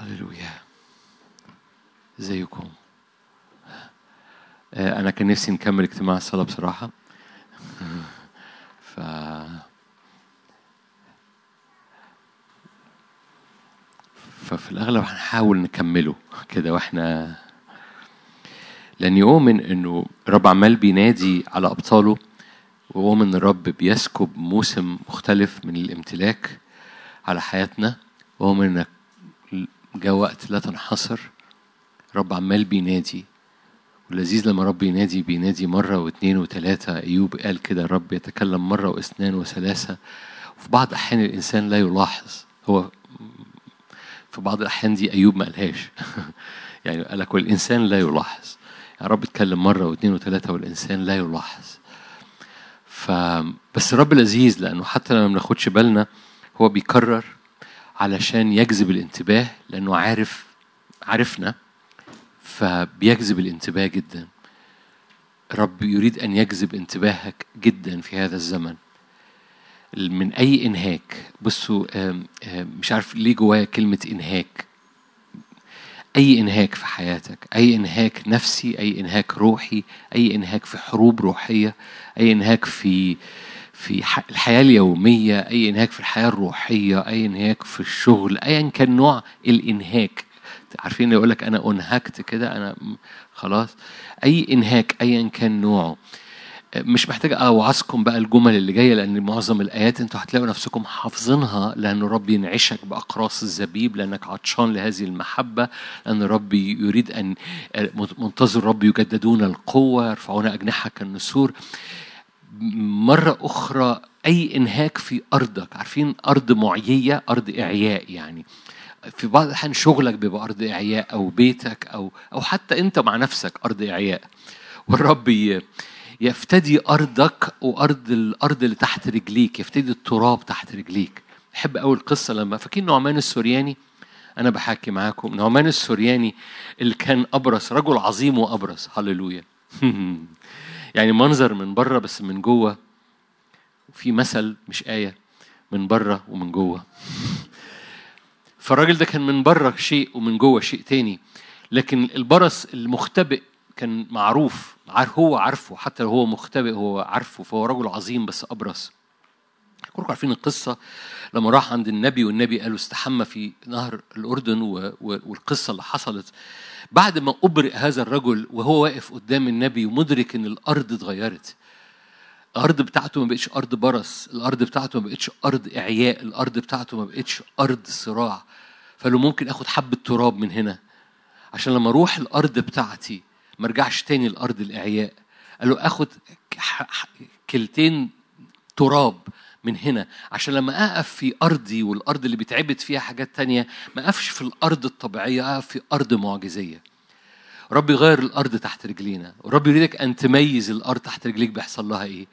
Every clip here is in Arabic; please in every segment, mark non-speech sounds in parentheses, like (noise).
هللويا. إزيكم؟ آه، أنا كان نفسي نكمل اجتماع الصلاة بصراحة. ف ففي الأغلب هنحاول نكمله كده وإحنا لاني اؤمن إنه الرب عمال بينادي على أبطاله واؤمن إن الرب بيسكب موسم مختلف من الامتلاك على حياتنا واؤمن إنك جاء وقت لا تنحصر. رب عمال بينادي. واللذيذ لما رب ينادي بينادي مرة واثنين وثلاثة أيوب قال كده الرب يتكلم مرة واثنان وثلاثة وفي بعض الأحيان الإنسان لا يلاحظ. هو في بعض الأحيان دي أيوب ما قالهاش. (laughs) يعني قال لك والإنسان لا يلاحظ. يعني رب اتكلم مرة واثنين وثلاثة والإنسان لا يلاحظ. ف بس الرب لذيذ لأنه حتى لما ما بناخدش بالنا هو بيكرر علشان يجذب الانتباه لأنه عارف عارفنا فبيجذب الانتباه جدا. الرب يريد أن يجذب انتباهك جدا في هذا الزمن. من أي إنهاك؟ بصوا مش عارف ليه جوايا كلمة إنهاك. أي إنهاك في حياتك أي إنهاك نفسي أي إنهاك روحي أي إنهاك في حروب روحية أي إنهاك في في الحياة اليومية أي إنهاك في الحياة الروحية أي إنهاك في الشغل أيا كان نوع الإنهاك. عارفين اللي يقول لك أنا أنهكت كده أنا خلاص. أي إنهاك أيا كان نوعه. مش محتاج أوعظكم بقى الجمل اللي جاية لأن معظم الآيات أنتوا هتلاقوا نفسكم حافظينها لأن رب ينعشك بأقراص الزبيب لأنك عطشان لهذه المحبة لأن رب يريد أن منتظر رب يجددون القوة يرفعون أجنحة كالنسور. مرة أخرى أي إنهاك في أرضك. عارفين أرض معيية؟ أرض إعياء يعني. في بعض الأحيان شغلك بيبقى أرض إعياء أو بيتك أو أو حتى أنت مع نفسك أرض إعياء. والرب يفتدي أرضك وأرض الأرض اللي تحت رجليك يفتدي التراب تحت رجليك. بحب أوي القصة لما فاكرين نعمان السورياني؟ أنا بحكي معاكم. نعمان السورياني اللي كان أبرص رجل عظيم وأبرص هللويا. (laughs) يعني منظر من بره بس من جوه في مثل مش آية من بره ومن جوه (laughs) فالراجل ده كان من بره شيء ومن جوه شيء تاني لكن البرص المختبئ كان معروف عارف هو عارفه حتى لو هو مختبئ هو عارفه فهو رجل عظيم بس أبرص كلكم عارفين القصة لما راح عند النبي والنبي قال له استحمى في نهر الأردن. والقصة اللي حصلت بعد ما أبرئ هذا الرجل وهو واقف قدام النبي ومدرك إن الأرض اتغيرت. الأرض بتاعته ما بقتش أرض برص الأرض بتاعته ما بقتش أرض إعياء الأرض بتاعته ما بقتش أرض صراع. له ممكن آخد حبة تراب من هنا. عشان لما أروح الأرض بتاعتي ما أرجعش تاني لأرض الإعياء. قال له آخد كلتين تراب من هنا. عشان لما أقف في أرضي والأرض اللي بيتعبت فيها حاجات تانية ما أقفش في الأرض الطبيعية أقف في أرض معجزية. رب يغير الأرض تحت رجلينا ورب يريدك أن تميز الأرض تحت رجليك بيحصل لها إيه.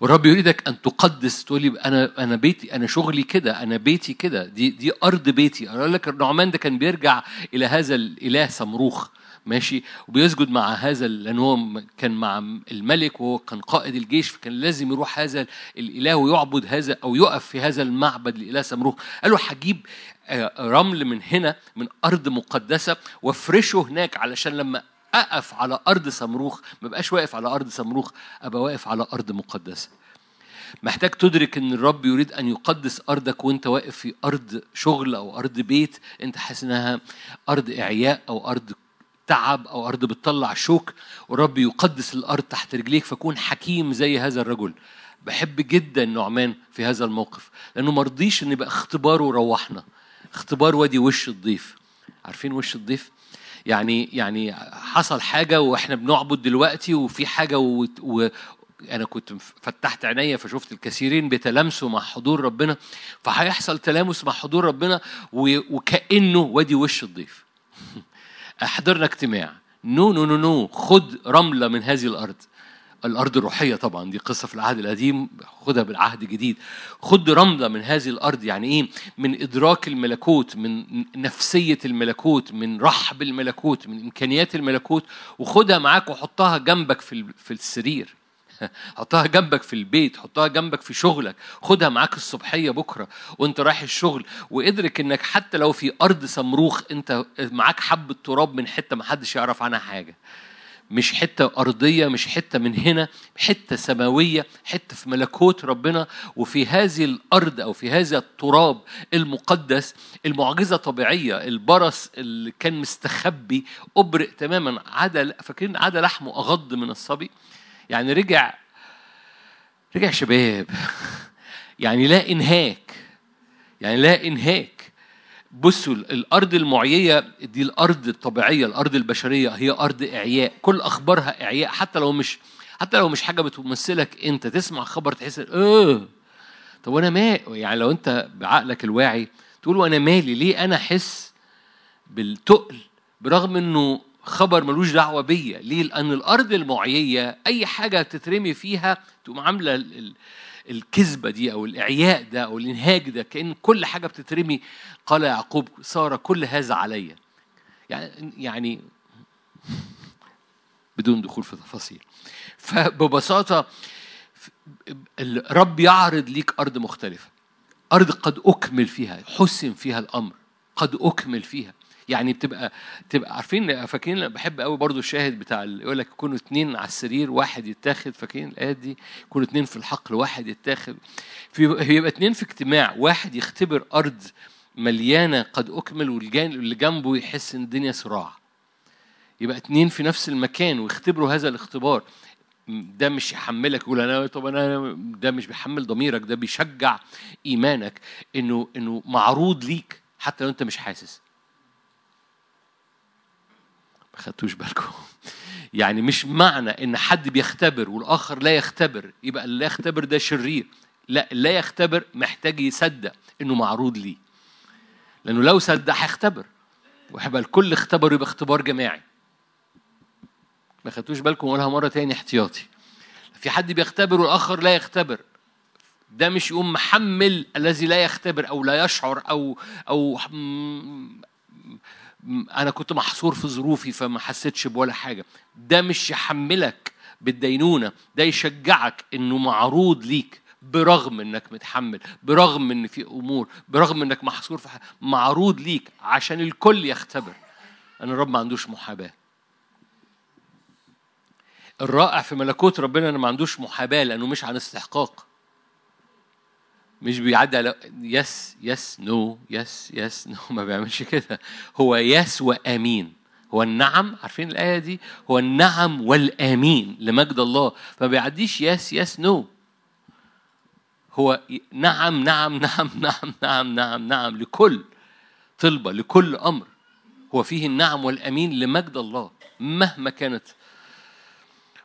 والرب يريدك أن تقدس تقول لي أنا أنا بيتي أنا شغلي كده أنا بيتي كده دي دي أرض بيتي. أقول لك النعمان ده كان بيرجع إلى هذا الإله صمروخ. ماشي؟ وبيسجد مع هذا لأن هو كان مع الملك وهو كان قائد الجيش فكان لازم يروح هذا الإله ويعبد هذا أو يقف في هذا المعبد لإله صمروخ قال له هجيب آه، رمل من هنا من أرض مقدسة وافرشه هناك علشان لما أقف على أرض صمروخ ما بقاش واقف على أرض صمروخ أبقى واقف على أرض مقدسة. محتاج تدرك إن الرب يريد أن يقدس أرضك وأنت واقف في أرض شغل أو أرض بيت أنت حاسس إنها أرض إعياء أو أرض تعب أو أرض بتطلع شوك والرب يقدس الأرض تحت رجليك فكون حكيم زي هذا الرجل. بحب جدا نعمان في هذا الموقف لأنه مرضيش إن يبقى اختباره روحنا. اختبار وادي وش الضيف. عارفين وش الضيف؟ يعني يعني حصل حاجة وإحنا بنعبد دلوقتي وفي حاجة و... و... أنا كنت فتحت عينيا فشفت الكثيرين بيتلامسوا مع حضور ربنا فهيحصل تلامس مع حضور ربنا و... وكأنه وادي وش الضيف. (laughs) حضرنا اجتماع. no no no no. خد رملة من هذه الأرض. الأرض الروحية طبعا دي قصة في العهد القديم. خدها بالعهد الجديد خد رملة من هذه الأرض يعني إيه؟ من إدراك الملكوت من نفسية الملكوت من رحب الملكوت من إمكانيات الملكوت وخدها معاك وحطها جنبك في في السرير. (laughs) حطها جنبك في البيت حطها جنبك في شغلك. خدها معاك الصبحية بكرة وانت رايح الشغل. وادرك انك حتى لو في أرض صمروخ انت معاك حبة تراب من حتة ما حدش يعرف عنها حاجة. مش حتة أرضية مش حتة من هنا حتة سماوية حتة في ملكوت ربنا. وفي هذه الأرض أو في هذا التراب المقدس المعجزة طبيعية البرص اللي كان مستخبي أبرئ تماما. عدا فاكرين عدا لحمه أغض من الصبي؟ يعني رجع رجع شباب. يعني لا إنهاك. يعني لا إنهاك. بصوا الأرض المعيية دي الأرض الطبيعية الأرض البشرية هي أرض إعياء. كل أخبارها إعياء. حتى لو مش حتى لو مش حاجة بتمثلك أنت. تسمع خبر تحس آه. طب وأنا ما يعني لو أنت بعقلك الواعي تقول وأنا مالي ليه أنا أحس بالتقل؟ برغم إنه خبر ملوش دعوة بيا. ليه؟ لأن الأرض المعيية أي حاجة تترمي فيها تقوم عاملة الكذبة دي أو الإعياء ده أو الانهاج ده كأن كل حاجة بتترمي. قال يعقوب صار كل هذا عليا يعني يعني بدون دخول في تفاصيل. فببساطه الرب يعرض ليك أرض مختلفة. أرض قد أكمل فيها حسن فيها الأمر. قد أكمل فيها. يعني بتبقى تبقى عارفين فاكرين بحب قوي برضو الشاهد بتاع يقول لك يكونوا اثنين على السرير واحد يتاخد فاكرين الآيات دي؟ يكونوا اثنين في الحقل واحد يتاخد. في يبقى اثنين في اجتماع واحد يختبر أرض مليانة قد أكمل واللي جنبه يحس إن الدنيا صراع. يبقى اتنين في نفس المكان ويختبروا هذا الاختبار. ده مش يحملك يقول أنا طب أنا ده مش بيحمل ضميرك ده بيشجع إيمانك إنه إنه معروض ليك حتى لو أنت مش حاسس. ما خدتوش بالكم. يعني مش معنى إن حد بيختبر والآخر لا يختبر يبقى اللي يختبر ده شرير. لا لا يختبر محتاج يصدق إنه معروض ليه. لأنه لو صدق هيختبر. وهيبقى الكل اختبر يبقى اختبار جماعي. ما خدتوش بالكم اقولها مرة تاني احتياطي. في حد بيختبر والآخر لا يختبر. ده مش يقوم محمل الذي لا يختبر أو لا يشعر أو أو أنا كنت محصور في ظروفي فما حسيتش بولا حاجة. ده مش يحملك بالدينونة ده يشجعك إنه معروض ليك برغم إنك متحمل برغم إن في أمور برغم إنك محصور في حاجة معروض ليك عشان الكل يختبر. ان الرب ما عندوش محاباة. الرائع في ملكوت ربنا إنه ما عندوش محاباة لأنه مش عن استحقاق. مش بيعدي على yes yes no yes yes no. (laughs) ما بيعملش كده. هو yes وآمين. هو النعم عارفين الآية دي؟ هو النعم والآمين لمجد الله. فما بيعديش yes yes no. هو نعم نعم نعم (laughs) نعم نعم نعم نعم لكل طلبة لكل أمر. هو فيه النعم والأمين لمجد الله. مهما كانت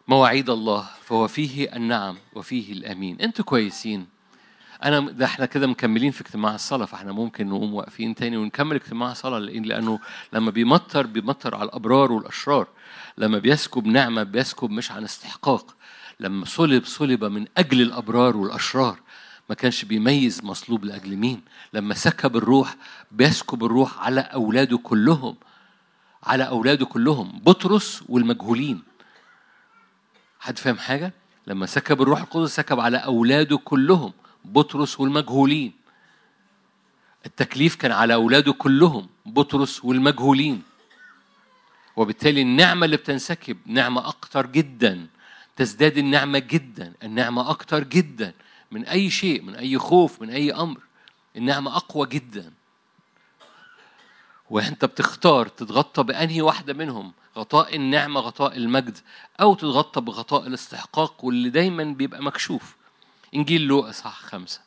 مواعيد الله فهو فيه النعم وفيه الأمين. أنتوا كويسين. أنا ده إحنا كده مكملين في اجتماع الصلاة فإحنا ممكن نقوم واقفين تاني ونكمل اجتماع الصلاة لأنه لما بيمطر بيمطر على الأبرار والأشرار. لما بيسكب نعمة بيسكب مش عن استحقاق. لما صلب صلب من أجل الأبرار والأشرار. ما كانش بيميز مصلوب لأجل مين. لما سكب الروح بيسكب الروح على أولاده كلهم. على أولاده كلهم بطرس والمجهولين. حد فاهم حاجة؟ لما سكب الروح القدس سكب على أولاده كلهم. بطرس والمجهولين. التكليف كان على أولاده كلهم بطرس والمجهولين. وبالتالي النعمة اللي بتنسكب نعمة أكتر جدا تزداد النعمة جدا. النعمة أكتر جدا. من أي شيء من أي خوف من أي أمر. النعمة أقوى جدا. وأنت بتختار تتغطى بأنهي واحدة منهم غطاء النعمة غطاء المجد أو تتغطى بغطاء الاستحقاق واللي دايما بيبقى مكشوف. إنجيل لوقا صح خمسة.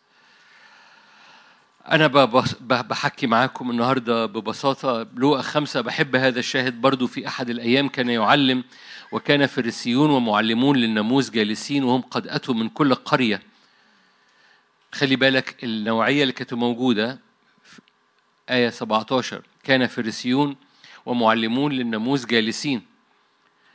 أنا بحكي معاكم النهاردة ببساطة. لوقا خمسة بحب هذا الشاهد برضو في أحد الأيام كان يعلم وكان فريسيون ومعلمون للناموس جالسين وهم قد أتوا من كل قرية. خلي بالك النوعية اللي كانت موجودة آية 17 كان فريسيون ومعلمون للناموس جالسين.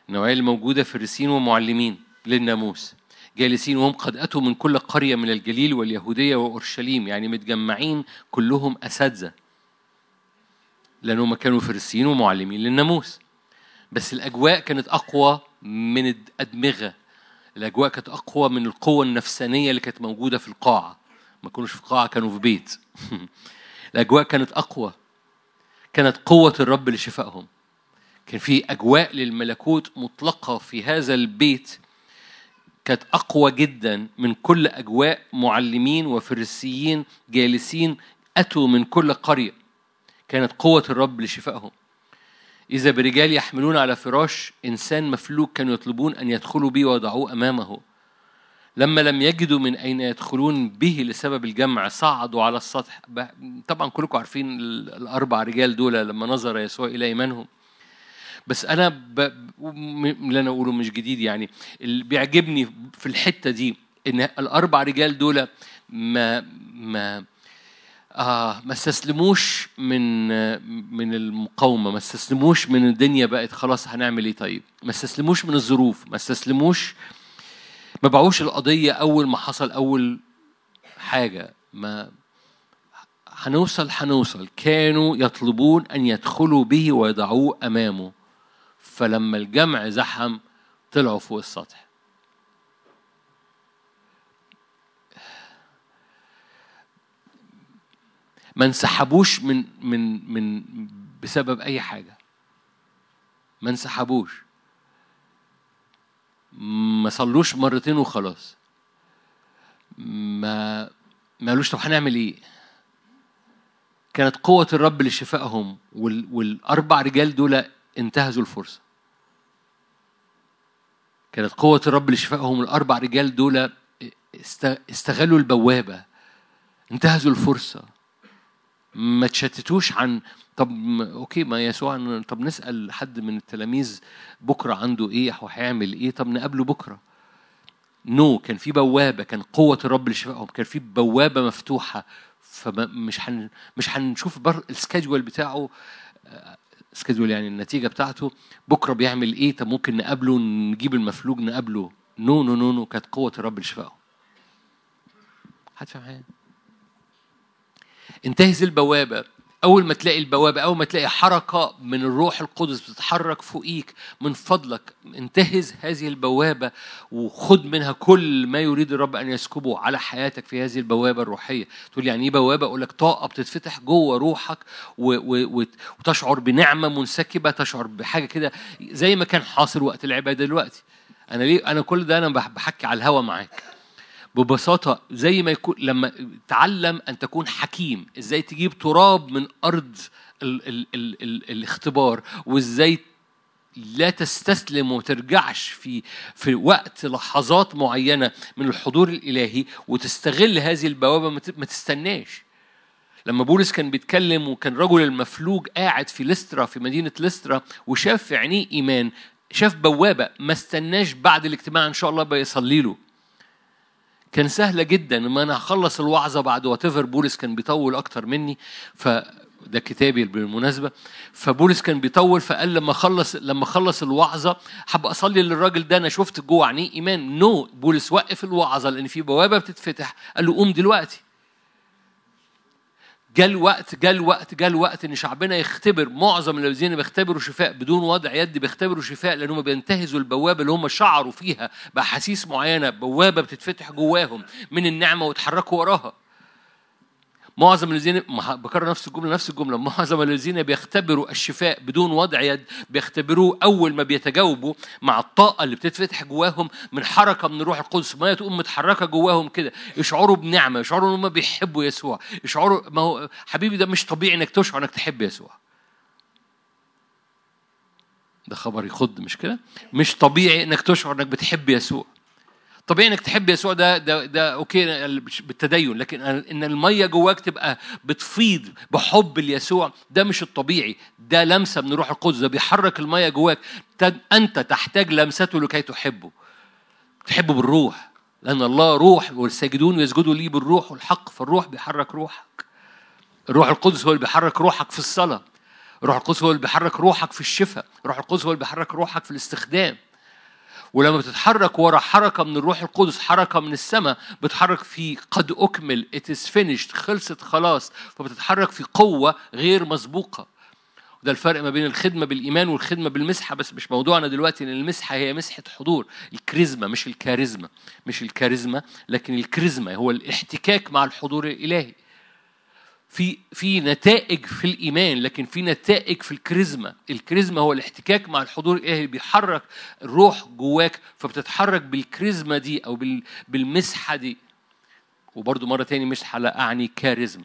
النوعية الموجودة فريسيين ومعلمين للناموس. جالسين وهم قد أتوا من كل قرية من الجليل واليهودية وأورشليم يعني متجمعين كلهم أساتذة. لأنهم كانوا فريسيين ومعلمين للناموس. بس الأجواء كانت أقوى من الأدمغة. الأجواء كانت أقوى من القوة النفسانية اللي كانت موجودة في القاعة. ما كانوش في قاعة كانوا في بيت. (laughs) الأجواء كانت أقوى. كانت قوة الرب لشفائهم. كان في أجواء للملكوت مطلقة في هذا البيت كانت أقوى جدا من كل أجواء معلمين وفريسيين جالسين أتوا من كل قرية. كانت قوة الرب لشفائهم. إذا برجال يحملون على فراش إنسان مفلوك كانوا يطلبون أن يدخلوا به ويضعوه أمامه. لما لم يجدوا من أين يدخلون به لسبب الجمع صعدوا على السطح. طبعا كلكم عارفين الأربع رجال دول لما نظر يسوع إلى إيمانهم. بس أنا ب... اللي أنا أقوله مش جديد يعني. اللي بيعجبني في الحتة دي إن الأربع رجال دول ما ما آه ما استسلموش من من المقاومة ما استسلموش من الدنيا بقت خلاص هنعمل إيه طيب؟ ما استسلموش من الظروف ما استسلموش ما باعوش القضية أول ما حصل أول حاجة. ما هنوصل هنوصل. كانوا يطلبون أن يدخلوا به ويضعوه أمامه. فلما الجمع زحم طلعوا فوق السطح. ما انسحبوش من من من بسبب أي حاجة. ما انسحبوش. ما صلوش مرتين وخلاص. ما ما قالوش طب هنعمل إيه؟ كانت قوة الرب لشفائهم وال... والأربع رجال دول انتهزوا الفرصة. كانت قوة الرب لشفائهم الأربع رجال دول استغلوا البوابة انتهزوا الفرصة ما تشتتوش عن طب okay ما يسوع طب نسأل حد من التلاميذ بكرة عنده إيه وهيعمل إيه طب نقابله بكرة no no. كان في بوابة كان قوة الرب لشفائهم كان في بوابة مفتوحة فمش حن مش هنشوف بر ال schedule بتاعه schedule يعني النتيجة بتاعته. بكرة بيعمل إيه؟ طب ممكن نقابله نجيب المفلوج نقابله. no no no no. كانت قوة الرب لشفائهم حد فاهم حاجة؟ انتهز البوابة أول ما تلاقي البوابة أول ما تلاقي حركة من الروح القدس بتتحرك فوقيك من فضلك انتهز هذه البوابة وخد منها كل ما يريد الرب أن يسكبه على حياتك في هذه البوابة الروحية. تقول يعني إيه بوابة؟ أقول لك طاقة بتتفتح جوه روحك وتشعر بنعمة منسكبة تشعر بحاجة كده زي ما كان حاصل وقت العبادة دلوقتي. أنا ليه؟ أنا كل ده أنا بحكي على الهوا معاك. ببساطة زي ما يكون لما تعلم أن تكون حكيم إزاي تجيب تراب من أرض ال ال ال ال الاختبار وإزاي لا تستسلم وترجعش في في وقت لحظات معينة من الحضور الإلهي وتستغل هذه البوابة ما تستناش. لما بولس كان بيتكلم وكان رجل المفلوج قاعد في لسترا في مدينة لسترا وشاف في عينيه إيمان شاف بوابة ما استناش بعد الاجتماع إن شاء الله بيصلي له. كان سهله جدا ما أنا هخلص الوعظة بعد وات بولس كان بيطول أكتر مني. ف ده كتابي بالمناسبة. فبولس كان بيطول فقال لما خلص لما خلص الوعظة حب أصلي للراجل ده أنا شفت جوه عينيه إيمان. no no. بولس وقف الوعظة لأن في بوابة بتتفتح. قال له قوم دلوقتي. جاء الوقت جاء الوقت جاء الوقت إن شعبنا يختبر معظم الذين بيختبروا شفاء بدون وضع يد بيختبروا شفاء لأنهم بينتهزوا البوابة اللي هم شعروا فيها بأحاسيس معينة بوابة بتتفتح جواهم من النعمة وتحركوا وراها. معظم الذين بكرر نفس الجملة نفس الجملة. معظم الذين بيختبروا الشفاء بدون وضع يد بيختبروه أول ما بيتجاوبوا مع الطاقة اللي بتتفتح جواهم من حركة من الروح القدس. ما تقوم متحركة جواهم كده. يشعروا بنعمة يشعروا إن هم بيحبوا يسوع. يشعروا ما هو حبيبي ده مش طبيعي إنك تشعر إنك تحب يسوع. ده خبر يخض مش كده؟ مش طبيعي إنك تشعر إنك بتحب يسوع. طبيعي انك تحب يسوع ده ده ده أوكي بالتدين لكن أن المية جواك تبقى بتفيض بحب ليسوع ده مش الطبيعي ده لمسة من روح القدس ده بيحرك المية جواك أنت تحتاج لمسته لكي تحبه. تحبه بالروح لأن الله روح والساجدون يسجدوا لي بالروح والحق فالروح بيحرك روحك. الروح القدس هو اللي بيحرك روحك في الصلاة. الروح القدس هو اللي بيحرك روحك في الشفاء. الروح القدس هو اللي بيحرك روحك في الاستخدام. ولما بتتحرك ورا حركة من الروح القدس حركة من السماء بتحرك في قد أكمل. It is finished. خلصت خلاص. فبتتحرك في قوة غير مسبوقة. ده الفرق ما بين الخدمة بالإيمان والخدمة بالمسحة. بس مش موضوعنا دلوقتي إن المسحة هي مسحة حضور. الكريزما مش الكاريزما. مش الكاريزما لكن الكريزما هو الاحتكاك مع الحضور الإلهي. في في نتائج في الإيمان لكن في نتائج في الكريزما. الكريزما هو الاحتكاك مع الحضور الإلهي اللي بيحرك الروح جواك فبتتحرك بالكريزما دي أو بالمسحة دي. وبرضو مرة تاني مسحة لا أعني كاريزما.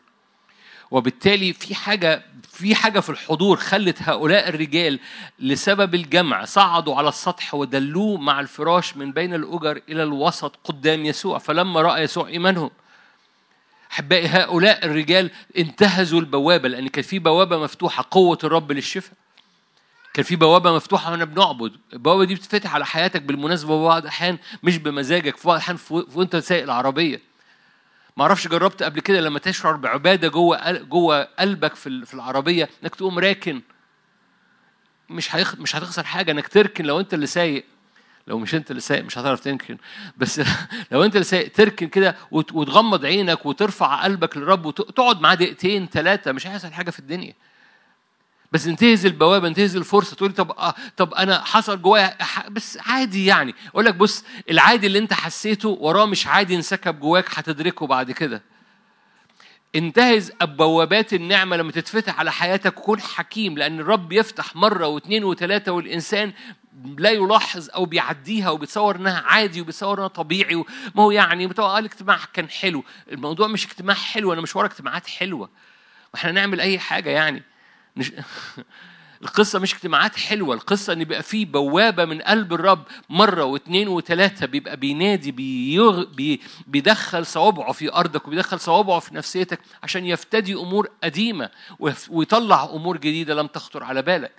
وبالتالي في حاجة في حاجة في الحضور خلت هؤلاء الرجال لسبب الجمع صعدوا على السطح ودلوه مع الفراش من بين الأجر إلى الوسط قدام يسوع فلما رأى يسوع إيمانهم أحبائي هؤلاء الرجال انتهزوا البوابة لأن كان في بوابة مفتوحة قوة الرب للشفاء. كان في بوابة مفتوحة وأنا بنعبد. البوابة دي بتفتح على حياتك بالمناسبة بعض الأحيان مش بمزاجك في بعض الأحيان وأنت سايق العربية ما أعرفش جربت قبل كده لما تشعر بعبادة جوه جوه قلبك في العربية إنك تقوم راكن. مش. مش هتخسر حاجة إنك تركن لو أنت اللي سايق. لو مش انت اللي سايق مش هتعرف تركن بس (laughs) لو انت اللي سايق تركن كده وتغمض عينك وترفع قلبك للرب وتقعد معاه دقيقتين ثلاثة مش هيحصل حاجة في الدنيا. بس انتهز البوابة انتهز الفرصة تقول طب آه طب أنا حصل جوايا بس عادي يعني. أقول لك بص العادي اللي انت حسيته وراه مش عادي انسكب جواك هتدركه بعد كده. انتهز بوابات النعمة لما تتفتح على حياتك كن حكيم لأن الرب يفتح مرة واثنين وثلاثة والإنسان لا يلاحظ أو بيعديها وبيتصور إنها عادي وبيتصور إنها طبيعي ما هو يعني قال الاجتماع كان حلو. الموضوع مش اجتماع حلو أنا مش ورا اجتماعات حلوة. وإحنا نعمل أي حاجة يعني. نش... (laughs) القصة مش اجتماعات حلوة القصة إن يبقى في بوابة من قلب الرب مرة واثنين وثلاثة بيبقى بينادي بيغ... بي... بيدخل صوابعه في أرضك وبيدخل صوابعه في نفسيتك عشان يفتدي أمور قديمة ويطلع أمور جديدة لم تخطر على بالك.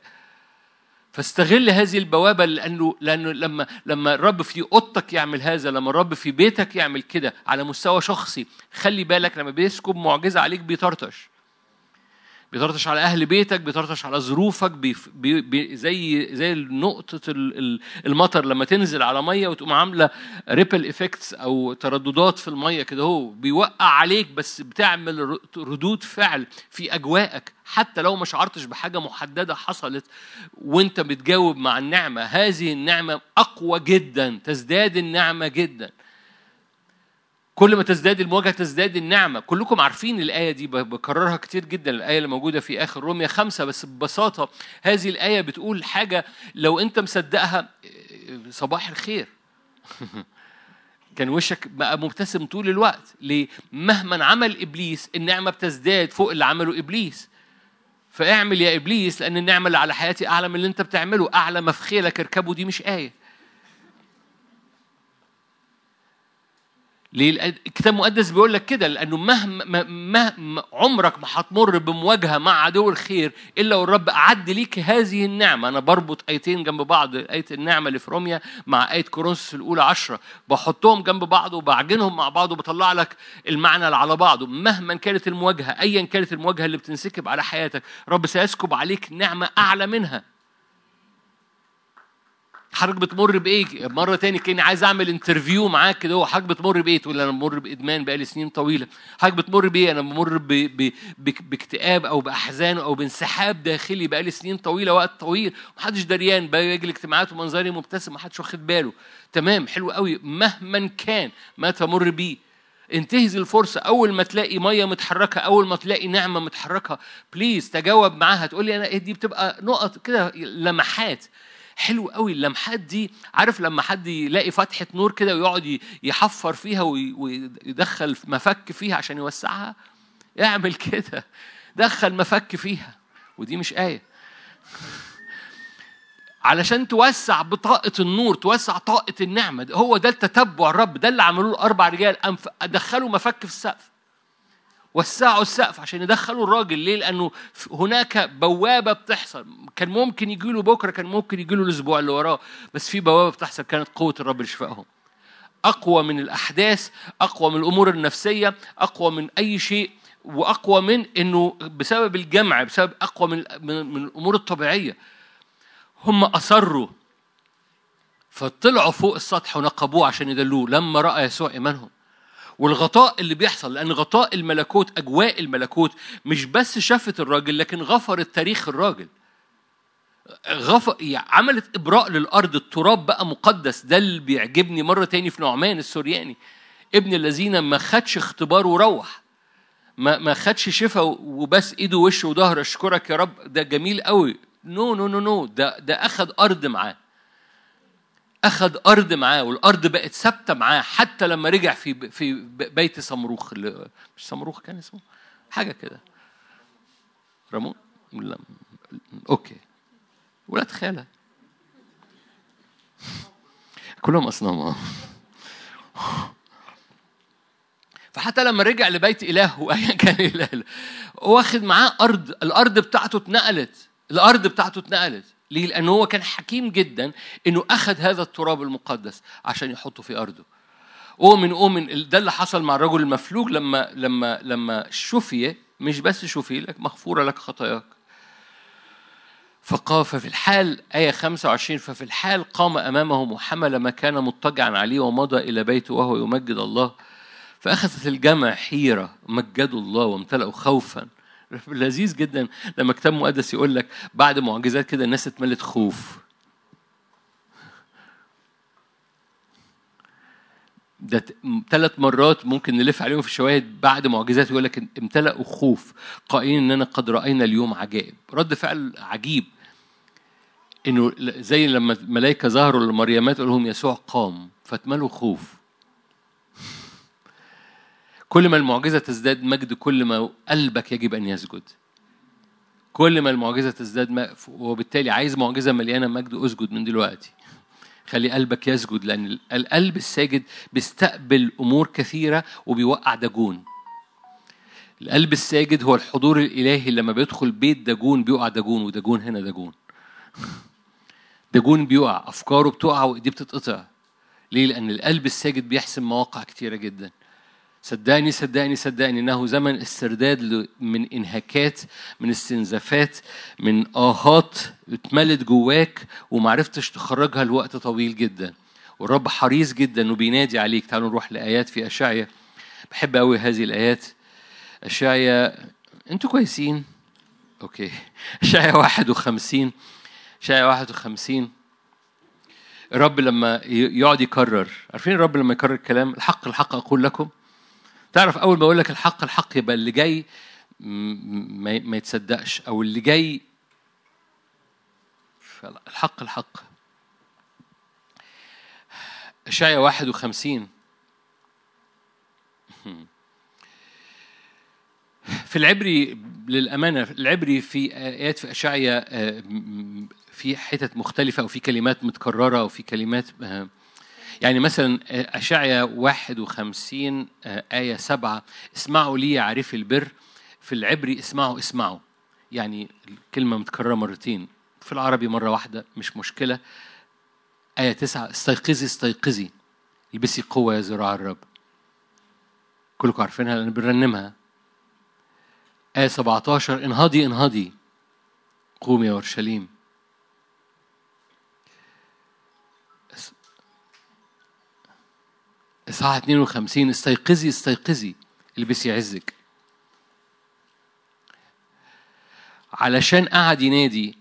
فاستغل هذه البوابة لأنه لأنه لما لما الرب في أوضتك يعمل هذا، لما الرب في بيتك يعمل كده على مستوى شخصي، خلي بالك لما بيسكب معجزة عليك بيطرطش. بيطرطش على أهل بيتك بيطرطش على ظروفك بي بي زي زي نقطة المطر لما تنزل على مية وتقوم عاملة ripple effects أو ترددات في المية كده هو بيوقع عليك بس بتعمل ردود فعل في أجواءك حتى لو ما شعرتش بحاجة محددة حصلت وأنت بتجاوب مع النعمة. هذه النعمة أقوى جدا تزداد النعمة جدا. كل ما تزداد المواجهة تزداد النعمة. كلكم عارفين الآية دي بكررها كتير جدا. الآية اللي موجودة في آخر رومية خمسة. بس ببساطة هذه الآية بتقول حاجة لو أنت مصدقها صباح الخير. (laughs) كان وشك بقى مبتسم طول الوقت. ليه؟ مهما عمل إبليس النعمة بتزداد فوق اللي عمله إبليس. فاعمل يا إبليس لأن النعمة اللي على حياتي أعلى من اللي أنت بتعمله. أعلى ما في خيلك اركبه دي مش آية. ليه الكتاب المقدس بيقول لك كده لأنه مهما مهما عمرك ما هتمر بمواجهة مع عدو الخير إلا والرب أعد ليك هذه النعمة. أنا بربط أيتين جنب بعض إيه النعمة اللي في روميا مع إيه كورنثوس الأولى عشرة. بحطهم جنب بعض وبعجنهم مع بعض وبطلع لك المعنى اللي على بعضه. مهما كانت المواجهة ايا كانت المواجهة اللي بتنسكب على حياتك رب سيسكب عليك نعمة أعلى منها. حضرتك بتمر بإيه؟ مرة تاني كأني عايز أعمل interview معاك كده هو حضرتك بتمر بإيه؟ تقول أنا بمر بإدمان بقالي سنين طويلة. حضرتك بتمر بإيه؟ أنا بمر. باكتئاب أو بأحزان أو بانسحاب داخلي بقالي سنين طويلة وقت طويل. محدش دريان باجي الاجتماعات ومنظري مبتسم محدش واخد باله. تمام حلو قوي. مهما كان ما تمر بيه انتهز الفرصة. أول ما تلاقي مية متحركة أول ما تلاقي نعمة متحركة بليز تجاوب معاها. تقول لي أنا إيه؟ دي بتبقى نقط كده لمحات. حلو قوي. اللمحات دي عارف لما حد يلاقي فتحة نور كده ويقعد يحفر فيها ويدخل مفك فيها عشان يوسعها اعمل كده. دخل مفك فيها. ودي مش آية. علشان توسع بطاقة النور توسع طاقة النعمة. هو ده التتبع الرب ده اللي عملوه الأربع رجال. دخلوا مفك في السقف. وسعوا السقف عشان يدخلوا الراجل. ليه؟ لأنه هناك بوابة بتحصل. كان ممكن يجي له بكرة كان ممكن يجي له الأسبوع اللي وراه بس في بوابة بتحصل. كانت قوة الرب لشفائهم أقوى من الأحداث أقوى من الأمور النفسية أقوى من أي شيء وأقوى من إنه بسبب الجمع بسبب أقوى من من الأمور الطبيعية. هم أصروا فطلعوا فوق السطح ونقبوه عشان يدلوه. لما رأى يسوع إيمانهم والغطاء اللي بيحصل لأن غطاء الملكوت أجواء الملكوت مش بس شافت الراجل لكن غفرت تاريخ الراجل. غف... عملت إبراء للأرض التراب بقى مقدس ده اللي بيعجبني مرة تاني في نعمان السورياني. ابن الذين ما خدش اختبار وروح ما ما خدش شفا وبس إيده وشه وظهر أشكرك يا رب ده جميل قوي no no no no ده ده اخد أرض معاه. اخد أرض معاه والأرض بقت ثابتة معاه حتى لما رجع في في بيت صمروخ مش صمروخ كان اسمه؟ حاجة كده. رامون؟ لا. أوكي. ولاد خالة. كلهم أصنام فحتى لما رجع لبيت إله أيا كان إله واخد معاه أرض الأرض بتاعته اتنقلت. الأرض بتاعته اتنقلت. ليه؟ لأنه هو كان حكيم جدا إنه أخذ هذا التراب المقدس عشان يحطه في أرضه. أؤمن أؤمن ده اللي حصل مع الرجل المفلوج لما لما لما شفي مش بس شفي لك مغفورة لك خطاياك. فقال ففي الحال آية 25 ففي الحال قام أمامهم وحمل ما كان مضطجعا عليه ومضى إلى بيته وهو يمجد الله. فأخذت الجمع حيرة مجدوا الله وامتلأوا خوفا. (laughs) لذيذ جدا لما كتاب مقدس يقول لك بعد معجزات كده الناس اتملت خوف. ده ثلاث مرات ممكن نلف عليهم في الشواهد بعد معجزات يقول لك امتلأوا خوف قائلين إننا قد رأينا اليوم عجائب. رد فعل عجيب. إنه زي لما الملائكة ظهروا للمريمات قال لهم يسوع قام فاتملوا خوف. كل ما المعجزة تزداد مجد كل ما قلبك يجب أن يسجد. كل ما المعجزة تزداد وبالتالي عايز معجزة مليانة مجد أسجد من دلوقتي. خلي قلبك يسجد لأن القلب الساجد بيستقبل أمور كثيرة وبيوقع دجون. القلب الساجد هو الحضور الإلهي لما بيدخل بيت دجون بيقع دجون ودجون هنا دجون. (laughs) دجون بيقع أفكاره بتقع وإيديه بتتقطع. ليه؟ لأن القلب الساجد بيحسم مواقع كتيرة جدا. صدقني صدقني صدقني إنه زمن استرداد من انهاكات من استنزافات من آهات اتملت جواك ومعرفتش تخرجها لوقت طويل جدا. والرب حريص جدا وبينادي عليك. تعالوا نروح لآيات في اشعيا بحب قوي هذه الآيات. اشعيا أنتوا كويسين؟ أوكي. اشعيا 51 اشعيا 51 الرب لما يقعد يكرر. عارفين الرب لما يكرر الكلام؟ الحق الحق أقول لكم. تعرف أول ما أقول لك الحق الحق يبقى اللي جاي ما يتصدقش أو اللي جاي الحق الحق. اشعيا 51 في العبري للأمانة العبري في آيات في أشعيا آه، في حتت مختلفة أو في كلمات متكررة أو في كلمات آه، يعني مثلا آه، أشعيا 51 آه، آية 7 اسمعوا لي عارف البر. في العبري اسمعوا اسمعوا. يعني الكلمة متكررة مرتين. في العربي مرة واحدة مش مشكلة. آية 9 استيقظي استيقظي. البسي قوة يا ذراع الرب. كلكم عارفينها لأن بنرنمها. آية 17 انهضي انهضي. قومي يا أورشليم. إصحاح 52 استيقظي استيقظي البسي عزك. علشان قعد ينادي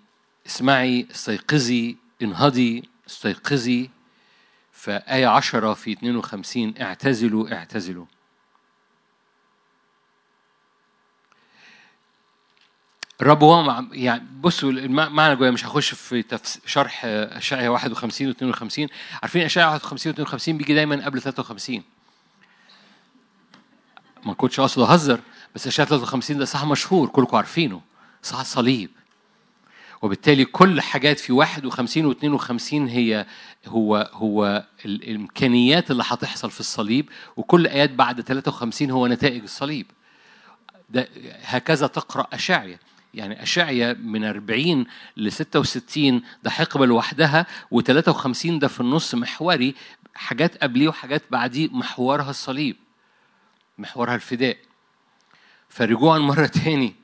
اسمعي استيقظي انهضي استيقظي. فآية عشرة في 52 اعتزلوا اعتزلوا. الرب هو يعني بصوا المعنى جوه مش هخش في شرح اشعيا 51 و 52 عارفين اشعيا 51 و 52 بيجي دايما قبل 53 ما كنتش أقصد أهزر بس اشعيا 53 ده صح مشهور كلكم عارفينه. صح الصليب وبالتالي كل حاجات في 51 و 52 هي هو هو الإمكانيات اللي هتحصل في الصليب وكل آيات بعد 53 هو نتائج الصليب. ده هكذا تقرأ اشعيا يعني أشعيا من 40 ل 66 ده حقبة لوحدها و53 ده في النص محوري حاجات قبليه وحاجات بعديه محورها الصليب محورها الفداء. فرجوعا مرة (laughs) تاني.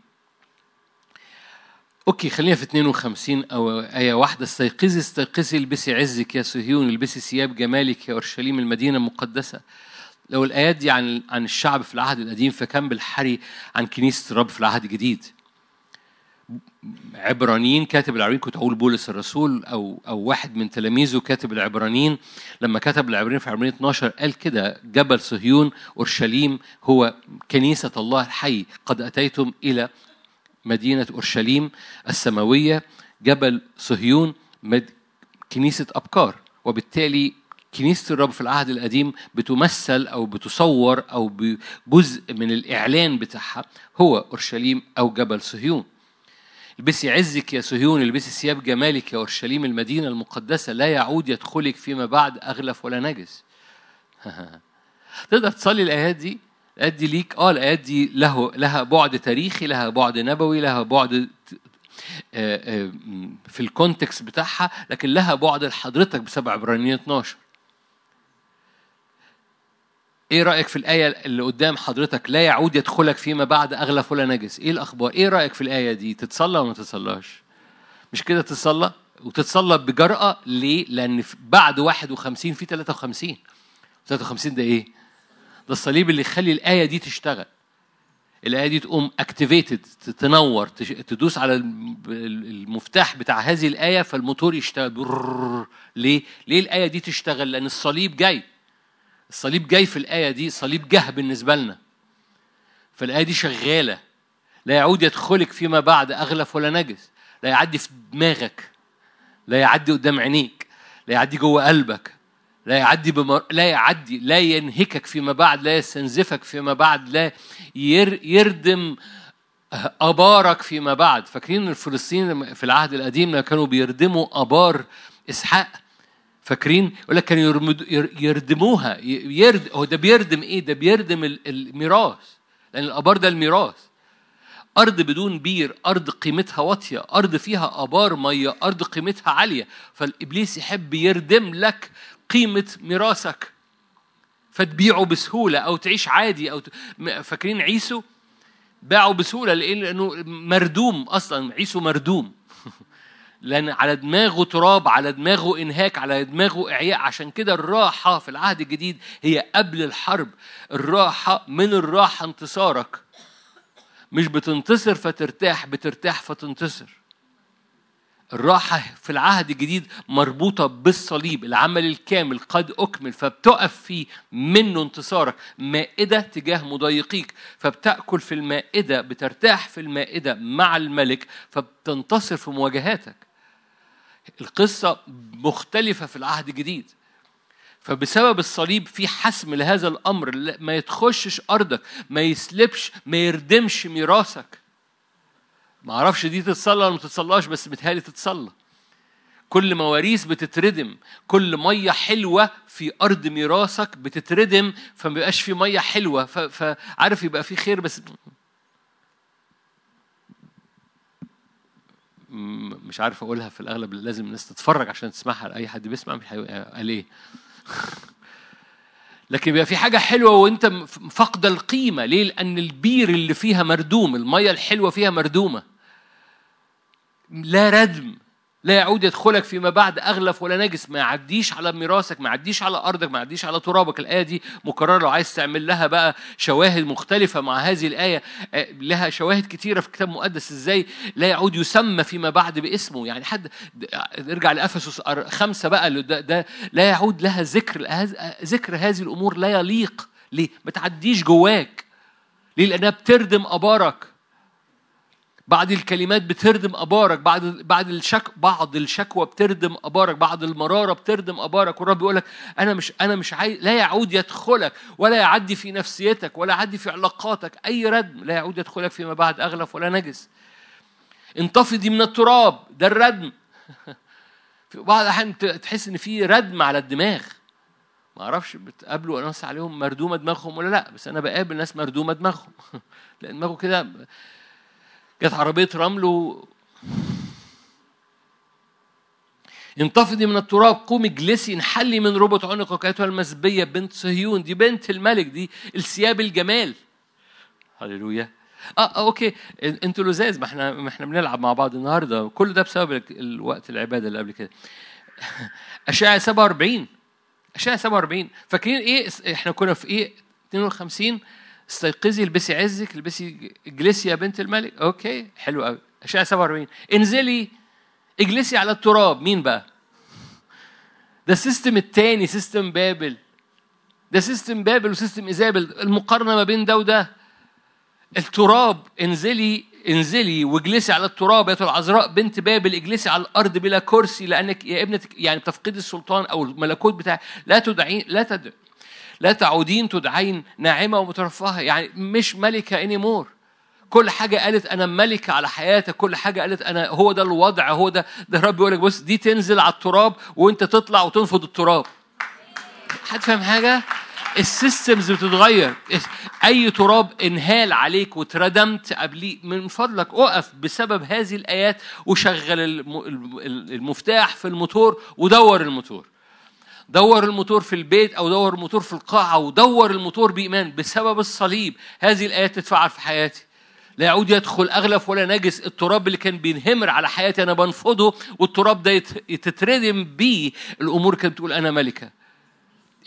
أوكي خلينا في 52 أو آية واحدة. استيقظي استيقظي البسي عزك يا صهيون البسي ثياب جمالك يا أورشليم المدينة المقدسة. لو الآيات دي عن عن الشعب في العهد القديم فكان بالحري عن كنيسة الرب في العهد الجديد. عبرانيين كاتب العبرانيين كنت أقول بولس الرسول أو أو واحد من تلاميذه كاتب العبرانيين. لما كتب العبرانيين في عبرانيين 12 قال كده جبل صهيون أورشليم هو كنيسة الله الحي. قد أتيتم إلى مدينة أورشليم السماوية. جبل صهيون مد كنيسة ابكار وبالتالي كنيسة الرب في العهد القديم بتمثل أو بتصور أو بجزء من الإعلان بتاعها هو أورشليم أو جبل صهيون. البسي عزك يا صهيون البسي ثياب جمالك يا أورشليم المدينة المقدسة لا يعود يدخلك فيما بعد أغلف ولا نجس. (laughs) تقدر تصلي الآيات دي؟ الآيات دي ليك؟ آه الآيات دي له لها بعد تاريخي لها بعد نبوي لها بعد آه، آه، في الكونتكست بتاعها لكن لها بعد لحضرتك بسبب عبرانيين 12 إيه رأيك في الآية اللي قدام حضرتك؟ لا يعود يدخلك فيما بعد اغلف ولا نجس. إيه الأخبار؟ إيه رأيك في الآية دي؟ تتصلى ولا ما تتصلاش مش كده تتصلى؟ وتتصلى بجرأة ليه؟ لأن بعد 51 في 53 53 ده إيه؟ ده الصليب اللي يخلي الآية دي تشتغل. الآية دي تقوم activated تنور تدوس على المفتاح بتاع هذه الآية فالموتور يشتغل. ليه؟ ليه الآية دي تشتغل؟ لأن الصليب جاي. الصليب جاي في الآية دي صليب جه بالنسبة لنا. فالآية دي شغالة. لا يعود يدخلك فيما بعد أغلف ولا نجس. لا يعدي في دماغك. لا يعدي قدام عينيك. لا يعدي جوه قلبك. لا يعدي بمر... لا يعدي لا ينهكك فيما بعد لا يستنزفك فيما بعد لا ير... يردم أبارك فيما بعد. فاكرين الفلسطينيين في العهد القديم كانوا بيردموا أبار إسحاق؟ فاكرين؟ يقول لك كانوا يردموها. يرد هو ده بيردم إيه؟ ده بيردم الميراث. لأن الأبار ده الميراث. أرض بدون بير أرض قيمتها واطية أرض فيها أبار مية أرض قيمتها عالية. فالإبليس يحب يردم لك قيمة ميراثك. فتبيعه بسهولة أو تعيش عادي أو ت... فاكرين عيسو؟ باعوا بسهولة لأنه مردوم أصلا. عيسو مردوم. لأن على دماغه تراب على دماغه إنهاك على دماغه إعياء. عشان كده الراحة في العهد الجديد هي قبل الحرب. الراحة من الراحة انتصارك. مش بتنتصر فترتاح بترتاح فتنتصر. الراحة في العهد الجديد مربوطة بالصليب العمل الكامل قد أكمل فبتقف فيه منه انتصارك. مائدة تجاه مضايقيك فبتأكل في المائدة بترتاح في المائدة مع الملك فبتنتصر في مواجهاتك. القصة مختلفة في العهد الجديد فبسبب الصليب في حسم لهذا الأمر ما يتخشش أرضك ما يسلبش ما يردمش ميراثك. ما أعرفش دي تتصلى ولا ما تتصلاش بس بتهالي تتصلى. كل مواريث بتتردم كل مية حلوة في أرض ميراثك بتتردم فما بيبقاش في مية حلوة. فعارف يبقى في خير بس مش عارف أقولها في الأغلب لازم الناس تتفرج عشان تسمعها اي حد بيسمع مش قال إيه (laughs) لكن بيبقى في حاجة حلوة وأنت فاقدة القيمة، ليه؟ لأن البير اللي فيها مردوم، المية الحلوة فيها مردومة. لا ردم، لا يعود يدخلك فيما بعد أغلف ولا نجس. ما يعديش على ميراثك ما يعديش على أرضك ما يعديش على ترابك. الآية دي مكررة. لو عايز تعمل لها بقى شواهد مختلفة مع هذه الآية آه، لها شواهد كتيرة في الكتاب المقدس إزاي لا يعود يسمى فيما بعد باسمه؟ يعني حد ارجع لأفسس خمسة بقى. ده, ده لا يعود لها ذكر. ذكر هذه الأمور لا يليق ليه؟ ما تعديش جواك. ليه؟ لأنها بتردم أبارك. بعض الكلمات بتردم أبارك بعد بعد الشك بعض الشكوى بتردم أبارك بعض المرارة بتردم أبارك والرب يقول لك أنا مش أنا مش عايز لا يعود يدخلك ولا يعدي في نفسيتك ولا يعدي في علاقاتك أي ردم لا يعود يدخلك فيما بعد أغلف ولا نجس. انتفضي من التراب ده الردم. (laughs) في بعض الأحيان تحس إن في ردم على الدماغ. ما أعرفش بتقابلوا ناس عليهم مردومة دماغهم ولا لأ بس أنا بقابل ناس مردومة دماغهم. (laughs) لأن دماغه كده جت عربية رمل و... انتفضي من التراب قومي اجلسي انحلي من ربط عنقك ايتها المسبية بنت صهيون دي بنت الملك دي الثياب الجمال. هللويا. آه, آه okay. أنتوا لذاذ ما إحنا ما إحنا بنلعب مع بعض النهارده. كل ده بسبب الوقت العبادة اللي قبل كده. (laughs) أشعياء 47 أشعياء 47 فاكرين إيه؟ إحنا كنا في إيه؟ 52 استيقظي البسي عزك البسي اجلسي يا بنت الملك. okay حلو قوي اشعياء 47 انزلي اجلسي على التراب. مين بقى؟ ده ال system التاني system بابل. ده system بابل و system إيزابل. المقارنة ما بين ده وده. التراب انزلي انزلي واجلسي على التراب. يا العذراء بنت بابل اجلسي على الأرض بلا كرسي لأنك يا ابنتك يعني تفقدي السلطان أو الملكوت بتاعك لا تدعين لا تد لا تعودين تدعين ناعمة ومترفهه يعني مش ملكة any more كل حاجة قالت أنا ملكة على حياتك كل حاجة قالت أنا هو ده الوضع هو ده. ده رب يقول لك بص دي تنزل على التراب وأنت تطلع وتنفض التراب. حد فاهم حاجة؟ ال systems بتتغير. أي تراب انهال عليك واتردمت قبليه من فضلك أقف بسبب هذه الآيات وشغل المفتاح في الموتور ودور الموتور. دور الموتور في البيت أو دور الموتور في القاعة ودور الموتور بإيمان بسبب الصليب. هذه الآيات تتفعل في حياتي. لا يعود يدخل أغلف ولا نجس. التراب اللي كان بينهمر على حياتي أنا بنفضه والتراب ده يتتردم بيه. الأمور كانت بتقول أنا ملكة.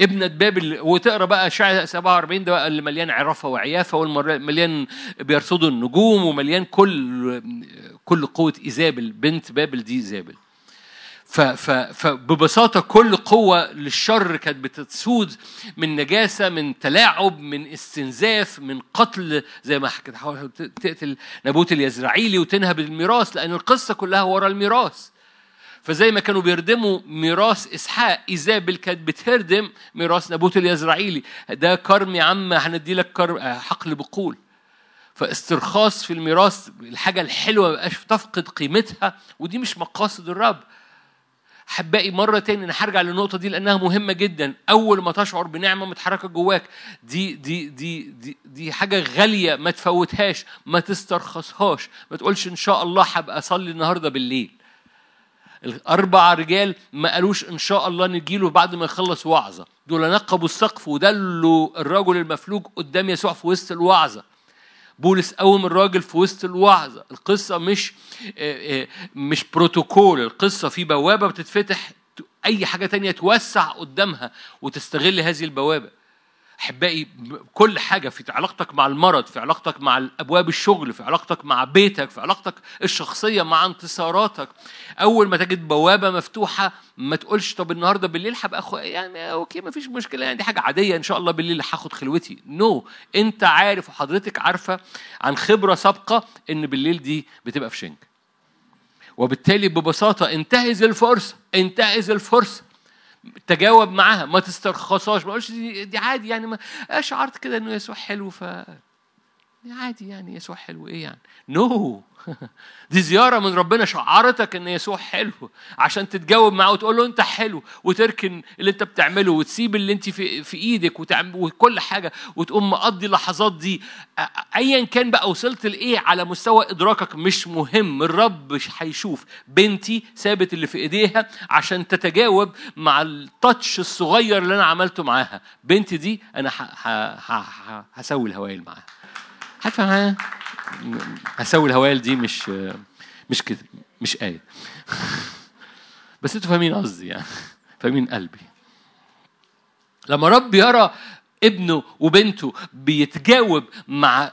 ابنة بابل وتقرأ بقى شعر 47 ده بقى اللي مليان عرافة وعيافة والمليان بيرصدوا النجوم ومليان كل كل قوة إيزابل. بنت بابل دي إيزابل. فببساطة كل قوة للشر كانت بتسود من نجاسة من تلاعب من استنزاف من قتل زي ما حكيت حاول تقتل نابوت اليزرعيلي وتنهب الميراث لأن القصة كلها ورا الميراث. فزي ما كانوا بيردموا ميراث إسحاق إيزابل كانت بتهردم ميراث نابوت اليزرعيلي. ده كرم يا عم هندي لك كرم حقل بقول. فاسترخاص في الميراث الحاجة الحلوة ما تفقد قيمتها ودي مش مقاصد الرب. احبائي مرة تاني أنا هرجع للنقطة دي لأنها مهمة جدا. أول ما تشعر بنعمة متحركة جواك دي دي دي دي دي حاجة غالية ما تفوتهاش ما تسترخصهاش. ما تقولش إن شاء الله هبقى أصلي النهارده بالليل. الأربع رجال ما قالوش إن شاء الله نجيله بعد ما يخلص وعظة. دول نقبوا السقف ودلوا الرجل المفلوج قدام يسوع في وسط الوعظة. بولس قوم الراجل في وسط الوعظة القصة مش آه، آه، مش بروتوكول. القصة في بوابة بتتفتح أي حاجة تانية توسع قدامها وتستغل هذه البوابة. احبائي كل حاجة في علاقتك مع المرض في علاقتك مع أبواب الشغل في علاقتك مع بيتك في علاقتك الشخصية مع انتصاراتك. أول ما تجد بوابة مفتوحة ما تقولش طب النهارده بالليل هبقى أخو... يعني okay ما فيش مشكلة يعني دي حاجة عادية إن شاء الله بالليل هاخد خلوتي. no no. أنت عارف وحضرتك عارفة عن خبرة سابقة إن بالليل دي بتبقى في شنك. وبالتالي ببساطة انتهز الفرصة انتهز الفرصة. تجاوب معاها ما تسترخصهاش ما تقولش دي, دي عادي يعني ما أشعرت كده إنه يسوع حلو ف عادي يعني يسوع حلو. إيه يعني؟ نو no. (laughs) دي زيارة من ربنا شعرتك إن يسوع حلو عشان تتجاوب معاه وتقول له أنت حلو وتركن اللي أنت بتعمله وتسيب اللي أنت في, في إيدك وتعمل وكل حاجة وتقوم مقضي اللحظات دي. ايا كان بقى وصلت لإيه على مستوى إدراكك مش مهم. الرب هيشوف بنتي سابت اللي في إيديها عشان تتجاوب مع التاتش الصغير اللي أنا عملته معاها. بنتي دي أنا هسوي الهوايل معاها. هتفهم معايا هسوي الهوايل دي مش مش كده مش آية بس أنتوا فاهمين قصدي يعني فاهمين قلبي. لما رب يرى ابنه وبنته بيتجاوب مع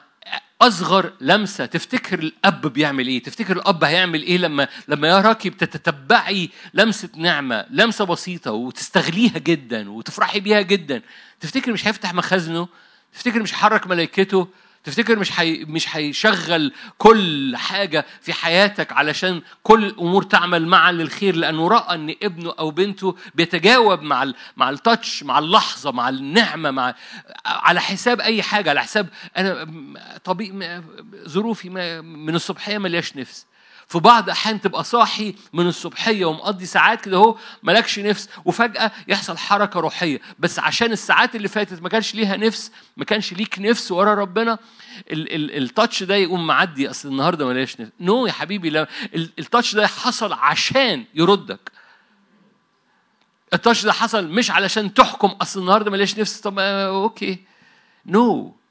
أصغر لمسة تفتكر الأب بيعمل إيه؟ تفتكر الأب هيعمل إيه لما لما يراكي بتتتبعي لمسة نعمه لمسة بسيطة وتستغليها جدا وتفرحي بيها جدا؟ تفتكر مش هيفتح مخازنه؟ تفتكر مش هيحرك ملائكته؟ تفتكر مش حي... مش هيشغل كل حاجة في حياتك علشان كل الأمور تعمل معا للخير؟ لأنه رأى أن ابنه أو بنته بيتجاوب مع ال... مع التاتش مع اللحظة مع النعمة مع على حساب أي حاجة على حساب أنا طبيعي ظروفي من الصبحية ملياش نفس. في بعض أحيان تبقى صاحي من الصبحية ومقضي ساعات كده أهو مالكش نفس وفجأة يحصل حركة روحية. بس عشان الساعات اللي فاتت ما كانش ليها نفس ما كانش ليك نفس ورا ربنا التاتش ده يقوم معدي. أصل النهارده ماليش نفس. نو يا حبيبي التاتش ده حصل عشان يردك. ال touch ده حصل مش علشان تحكم. أصل النهارده ماليش نفس. طب آه، okay. no. no.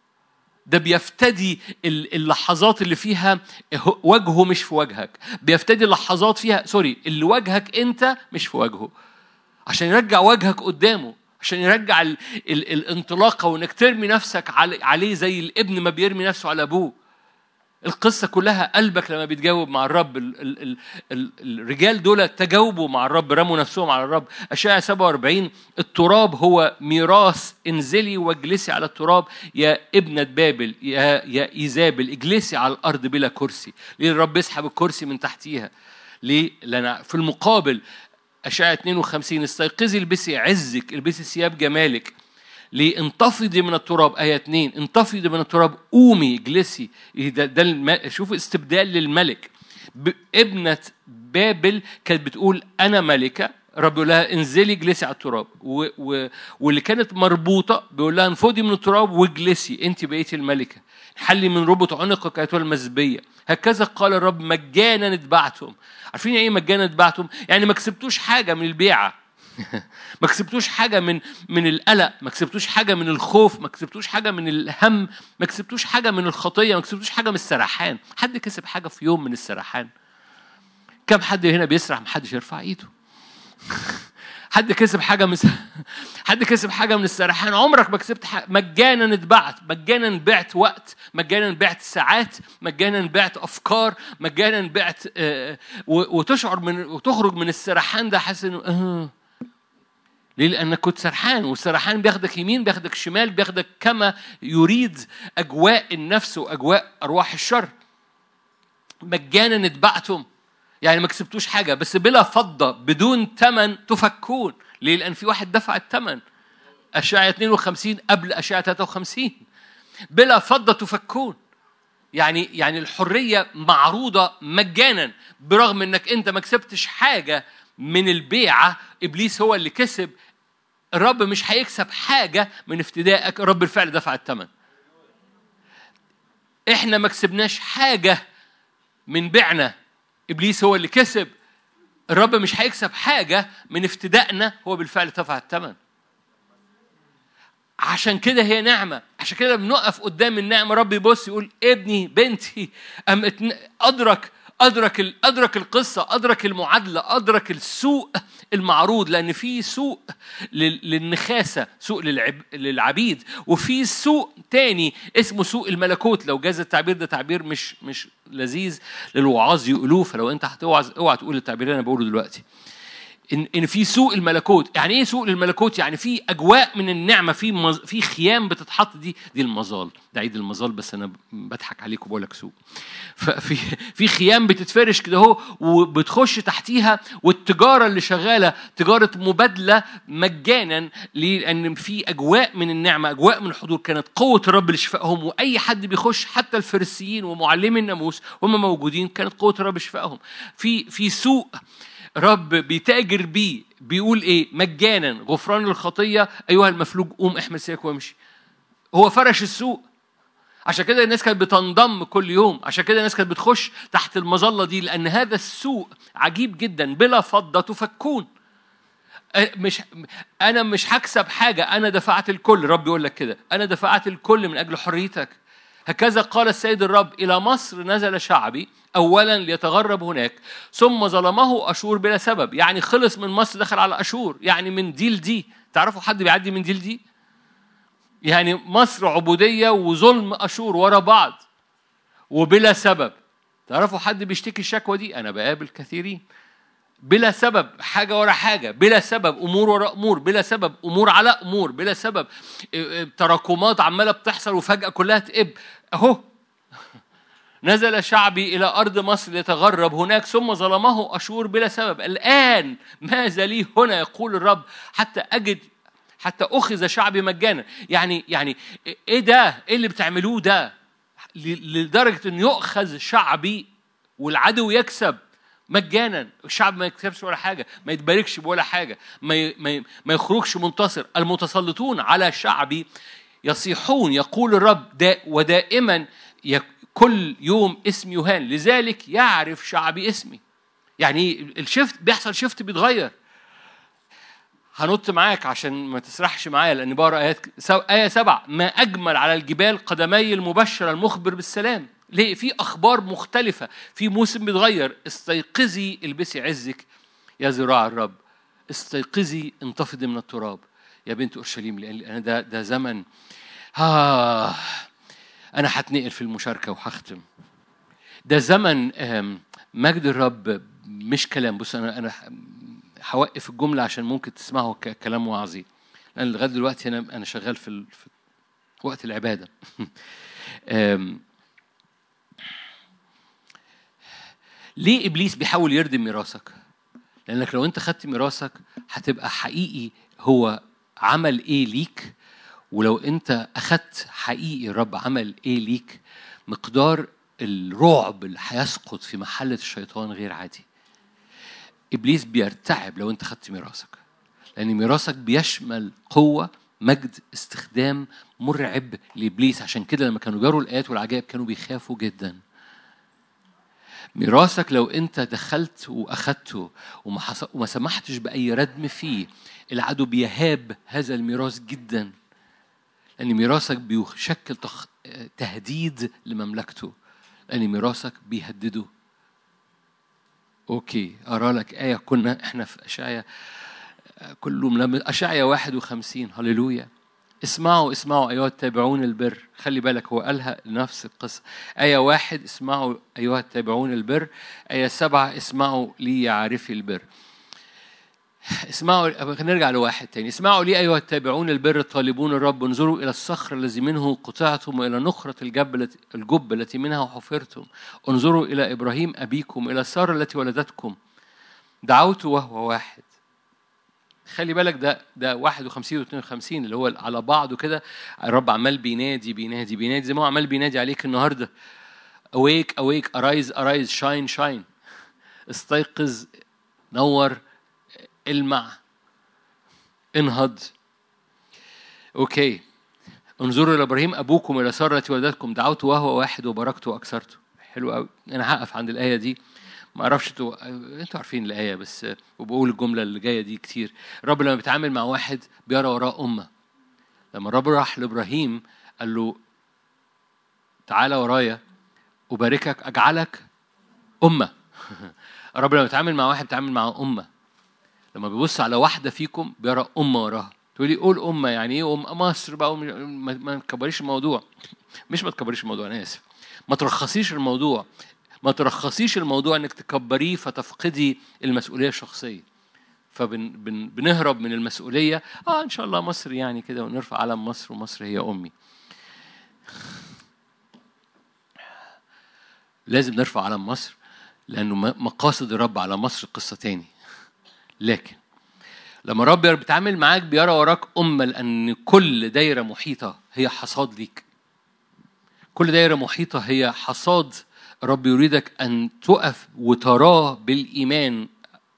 ده بيفتدي اللحظات اللي فيها وجهه مش في وجهك. بيفتدي اللحظات فيها sorry اللي وجهك انت مش في وجهه. عشان يرجع وجهك قدامه عشان يرجع ال ال الانطلاقة وانك ترمي نفسك عليه زي الابن ما بيرمي نفسه على أبوه. القصة كلها قلبك لما بيتجاوب مع الرب. ال ال ال ال الرجال دول تجاوبوا مع الرب رموا نفسهم على الرب. أشعة 47 التراب هو ميراث إنزلي واجلسي على التراب. يا ابنة بابل يا يا إيزابل اجلسي على الأرض بلا كرسي. ليه الرب يسحب الكرسي من تحتيها؟ ليه؟ لأن في المقابل أشعة 52 استيقظي البسي عزك البسي ثياب جمالك. ليه انتفضي من التراب. آية 2 انتفضي من التراب. قومي اجلسي. ده, ده الم... شوف استبدال للملك. ب... ابنة بابل كانت بتقول أنا ملكة. رب يقول لها انزلي اجلسي على التراب. و... و... واللي كانت مربوطة بيقول لها انفضي من التراب واجلسي. أنت بقيتي الملكة. حلي من ربط عنقك أيتها المزبية هكذا قال الرب مجانا اتبعتم عارفين إيه مجانا اتبعتم يعني ما كسبتوش حاجة من البيعة. (laughs) ما كسبتوش حاجة من من القلق، ما كسبتوش حاجة من الخوف، ما كسبتوش حاجة من الهم، ما كسبتوش حاجة من الخطية، ما كسبتوش حاجة من السرحان، حد كسب حاجة في يوم من السرحان؟ كم حد هنا بيسرح محدش يرفع ايده؟ (laughs) حد كسب حاجة من (laughs) حد كسب حاجة من السرحان عمرك ما كسبت حاجة مجانا اتبعت مجانا بعت وقت مجانا بعت ساعات مجانا بعت أفكار مجانا بعت آه وتشعر من وتخرج من السرحان ده حاسس إنه آه ليه؟ لأنك كنت سرحان والسرحان بياخدك يمين بياخدك شمال بياخدك كما يريد أجواء النفس وأجواء أرواح الشر. مجانا اتبعتم يعني ما كسبتوش حاجة بس بلا فضة بدون ثمن تفكون. ليه؟ لأن في واحد دفع الثمن أشعة 52 قبل أشعة 53 بلا فضة تفكون. يعني يعني الحرية معروضة مجانا برغم إنك أنت ما كسبتش حاجة من البيعة. إبليس هو اللي كسب الرب مش هيكسب حاجة من افتدائك الرب بالفعل دفع الثمن إحنا ما كسبناش حاجة من بيعنا إبليس هو اللي كسب. الرب مش هيكسب حاجة من افتدائنا هو بالفعل دفع الثمن عشان كده هي نعمة. عشان كده بنقف قدام النعمة رب يبص يقول ابني بنتي أم أدرك أدرك أدرك القصة أدرك المعادلة أدرك السوء المعروض لأن في سوء للنخاسة سوء للعبيد وفي سوء تاني اسمه سوء الملكوت. لو جاز التعبير ده تعبير مش مش لذيذ للوعاظ يقولوه فلو أنت هتوعظ اوعى تقول التعبير اللي أنا بقوله دلوقتي. ان إن في سوء الملكوت. يعني إيه سوء الملكوت يعني في أجواء من النعمة في مز... في خيام بتتحط دي دي المظال. ده عيد المظال بس أنا بضحك عليك وبقول لك سوء. ففي (laughs) في خيام بتتفرش كده أهو وبتخش تحتيها والتجارة اللي شغالة تجارة مبادلة مجانا لأن في أجواء من النعمة أجواء من الحضور. كانت قوة الرب لشفائهم وأي حد بيخش حتى الفريسيين ومعلمي الناموس هم موجودين كانت قوة الرب لشفائهم. في في سوء رب بيتاجر بيه بيقول إيه؟ مجانا غفران الخطية. أيها المفلوج قوم احمل سيرك وامشي. هو فرش السوق. عشان كده الناس كانت بتنضم كل يوم. عشان كده الناس كانت بتخش تحت المظلة دي لأن هذا السوق عجيب جدا. بلا فضة تفكون. مش أنا مش هكسب حاجة. أنا دفعت الكل. رب يقول لك كده. أنا دفعت الكل من أجل حريتك. هكذا قال السيد الرب إلى مصر نزل شعبي اولا ليتغرب هناك ثم ظلمه أشور بلا سبب يعني خلص من مصر دخل على أشور يعني من دي. لدي تعرفوا حد بيعدي من دي؟ لدي يعني مصر عبودية وظلم أشور ورا بعض وبلا سبب. تعرفوا حد بيشتكي الشكوى دي؟ أنا بقابل كثيرين بلا سبب حاجة ورا حاجة بلا سبب أمور ورا أمور بلا سبب أمور على أمور بلا سبب. تراكمات عمالة بتحصل وفجأة كلها تقب. أهو. (laughs) نزل شعبي إلى أرض مصر ليتغرب. هناك ثم ظلمه أشور بلا سبب. الآن ماذا لي هنا يقول الرب حتى أجد حتى أخذ شعبي مجانا. يعني يعني إيه ده؟ إيه اللي بتعملوه ده؟ لدرجة أن يؤخذ شعبي والعدو يكسب مجانا. الشعب ما يكسبش ولا حاجة ما يتباركش بولا حاجة ما ما ما يخرجش منتصر. المتسلطون على شعبي يصيحون يقول الرب دا ودائما كل يوم اسم يهان لذلك يعرف شعبي اسمي. يعني الشفت بيحصل شفت بيتغير. هنط معاك عشان ما تسرحش معايا لأن بقرأ آيات آية سبع ما أجمل على الجبال قدمي المبشر المخبر بالسلام. ليه؟ في أخبار مختلفة. في موسم بيتغير. استيقظي البسي عزك. يا ذراع الرب استيقظي انتفضي من التراب. يا بنت أورشليم لأن ده ده زمن آه أنا هتنقل في المشاركة وهختم. ده زمن مجد الرب مش كلام. بص أنا أنا هوقف الجملة عشان ممكن تسمعه كلام وعظي لأن لغاية دلوقتي أنا أنا شغال في, في وقت العبادة. (laughs) ليه إبليس بيحاول يردم ميراثك؟ لأنك لو أنت خدت ميراثك هتبقى حقيقي هو عمل إيه ليك؟ ولو انت اخدت حقيقي الرب عمل إيه ليك مقدار الرعب اللي هيسقط في محلة الشيطان غير عادي. إبليس بيرتعب لو انت خدت ميراثك لأن ميراثك بيشمل قوة مجد استخدام مرعب لإبليس. عشان كده لما كانوا بيروا الآيات والعجائب كانوا بيخافوا جدا. ميراثك لو انت دخلت واخدته وما, وما سمحتش بأي ردم فيه العدو بيهاب هذا الميراث جدا. لأن ميراثك بيشكل تخ... تهديد لمملكته. لأن ميراثك بيهدده. أوكي أرى لك آية. كنا إحنا في أشعيا كله من أشعيا 51 هللويا. اسمعوا اسمعوا أيها التابعون البر. خلي بالك هو قالها نفس القصة. آية واحد اسمعوا أيها التابعون البر. آية سبعة اسمعوا لي عارفي البر. اسمعوا نرجع لواحد تاني. اسمعوا لي أيها التابعون البر الطالبون الرب. انظروا إلى الصخر الذي منه قطعتم وإلى نخرة الجب الجب التي منها حفرتم. انظروا إلى إبراهيم أبيكم إلى سارة التي ولدتكم. دعوت وهو واحد. خلي بالك ده ده 51 و 52 اللي هو على بعضه كده. الرب عمال بينادي بينادي بينادي زي ما هو عمال بينادي عليك النهارده. Awake awake arise arise shine shine. استيقظ نور المع. انهض. أوكي. انظروا إلى إبراهيم أبوكم إلى سارة ولدتكم. دعوت وهو واحد وباركته وأكثرته. حلو قوي أنا هقف عند الآية دي. ما أعرفش أنتوا أنتوا عارفين الآية بس وبقول الجملة اللي جاية دي كتير. الرب لما بيتعامل مع واحد بيرى وراه أمة. لما الرب راح لإبراهيم قال له تعالى ورايا أباركك أجعلك أمة. (laughs) الرب لما بيتعامل مع واحد بيتعامل مع أمة. لما بيبص على واحدة فيكم بيرى أمة وراها. تقولي قول أمة يعني إيه أم؟ مصر بقى ما تكبريش الموضوع. مش ما تكبريش الموضوع أنا آسف. ما ترخصيش الموضوع. ما ترخصيش الموضوع إنك تكبريه فتفقدي المسؤولية الشخصية. فبنهرب من المسؤولية. آه إن شاء الله مصر يعني كده ونرفع علم مصر ومصر هي أمي. لازم نرفع علم مصر لأنه مقاصد الرب على مصر قصة تاني. لكن لما الرب بيتعامل معاك بيرى وراك أمة لأن كل دايرة محيطة هي حصاد ليك. كل دايرة محيطة هي حصاد رب يريدك أن تقف وتراه بالإيمان.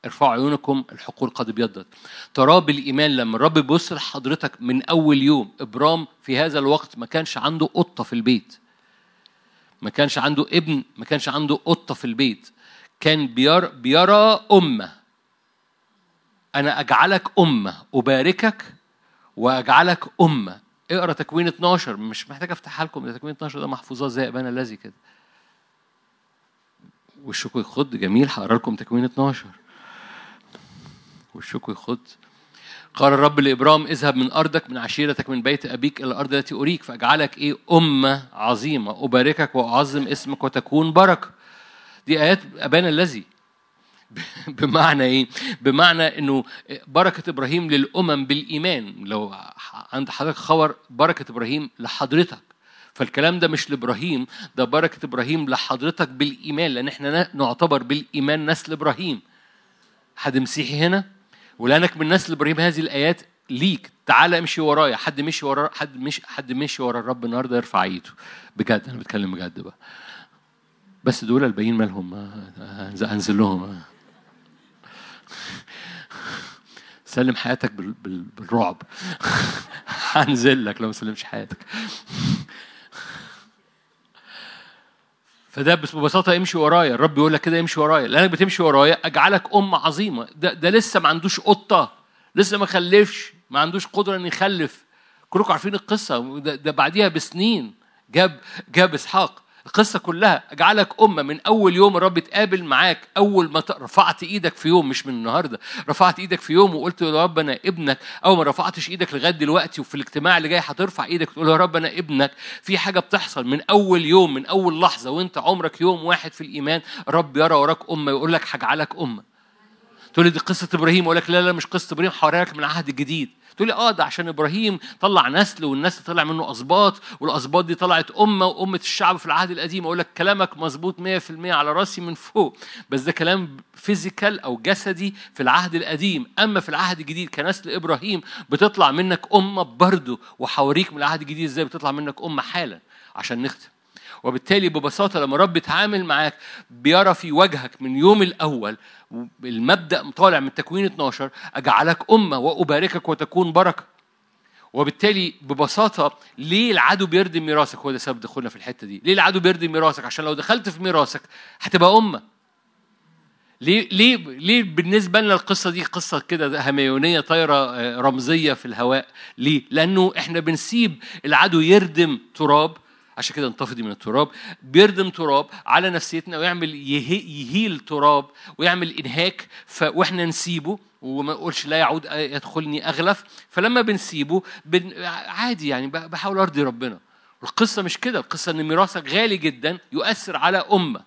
ارفعوا عيونكم الحقول قد ابيضت. تراه بالإيمان لما الرب بيبص لحضرتك من أول يوم. إبرام في هذا الوقت ما كانش عنده قطة في البيت. ما كانش عنده ابن ما كانش عنده قطة في البيت. كان بيرى, بيرى أمة. أنا أجعلك أمة أباركك وأجعلك أمة. اقرأ تكوين 12 مش محتاج أفتحها لكم ده تكوين 12 ده محفوظات زي أبانا الذي كده. وشكوا يخض جميل هقرأ لكم تكوين 12 وشكوا يخض. قال الرب لإبرام اذهب من أرضك من عشيرتك من بيت أبيك إلى الأرض التي أريك فأجعلك إيه؟ أمة عظيمة. أباركك وأعظم اسمك وتكون بركة. دي آيات أبانا الذي. بمعنى إيه؟ بمعنى إنه بركة إبراهيم للأمم بالإيمان. لو عند حضرتك خبر بركة إبراهيم لحضرتك فالكلام ده مش لإبراهيم ده بركة إبراهيم لحضرتك بالإيمان لأن إحنا نعتبر بالإيمان نسل إبراهيم حد مسيحي هنا؟ ولانك من نسل إبراهيم هذه الآيات ليك. تعال امشي ورايا. حد مشي ورا حد مش حد مشي ورا الرب النهارده يرفع إيده. بجد أنا بتكلم بجد بقى. بس دول الباقيين مالهم. هنزل لهم. (laughs) سلم حياتك بالرعب. (laughs) هنزل لك لو ما سلمش حياتك. (laughs) فده ببساطة امشي ورايا. الرب يقول لك كده امشي ورايا. لأنك بتمشي ورايا أجعلك أم عظيمة. ده, ده لسه ما عندوش قطة. لسه ما خلفش. ما عندوش قدرة إن يخلف. كلكم عارفين القصة. ده, ده بعديها بسنين. جاب جاب إسحاق. القصة كلها أجعلك أمة من أول يوم الرب اتقابل معاك أول ما رفعت إيدك في يوم مش من النهاردة رفعت إيدك في يوم وقلت يا رب أنا ابنك أو ما رفعتش إيدك لغاية دلوقتي وفي الاجتماع اللي جاي هترفع إيدك تقول يا رب أنا ابنك. في حاجة بتحصل من أول يوم من أول لحظة وأنت عمرك يوم واحد في الإيمان الرب يرى وراك أمة يقول لك هجعلك أمة. تقول لي دي قصة إبراهيم أقول لك لا لا مش قصة إبراهيم هوريك من العهد الجديد تقول لي آه ده عشان إبراهيم طلع نسل والنسل طلع منه اسباط والاسباط دي طلعت أمة وأمة الشعب في العهد القديم. أقول لك كلامك مظبوط 100% على رأسي من فوق. بس ده كلام physical أو جسدي في العهد القديم. أما في العهد الجديد كنسل إبراهيم بتطلع منك أمة برضه وهوريك من العهد الجديد. إزاي بتطلع منك أمة حالا؟ عشان نختم. وبالتالي ببساطة لما رب يتعامل معاك بيرى في وجهك من يوم الأول المبدأ طالع من تكوين 12 أجعلك أمة وأباركك وتكون بركة. وبالتالي ببساطة ليه العدو بيردم ميراثك؟ هو ده سبب دخولنا في الحتة دي. ليه العدو بيردم ميراثك؟ عشان لو دخلت في ميراثك هتبقى أمة. ليه ليه ليه بالنسبة لنا القصة دي قصة كده هميونية طايرة آه، رمزية في الهواء؟ ليه؟ لأنه إحنا بنسيب العدو يردم تراب عشان كده انتفضي من التراب. بيردم تراب على نفسيتنا ويعمل يهيل تراب ويعمل إنهاك. وإحنا نسيبه وما اقولش لا يعود يدخلني أغلف. فلما بنسيبه بن... عادي يعني بحاول أرضي ربنا. القصة مش كده القصة إن ميراثك غالي جدا يؤثر على أمة.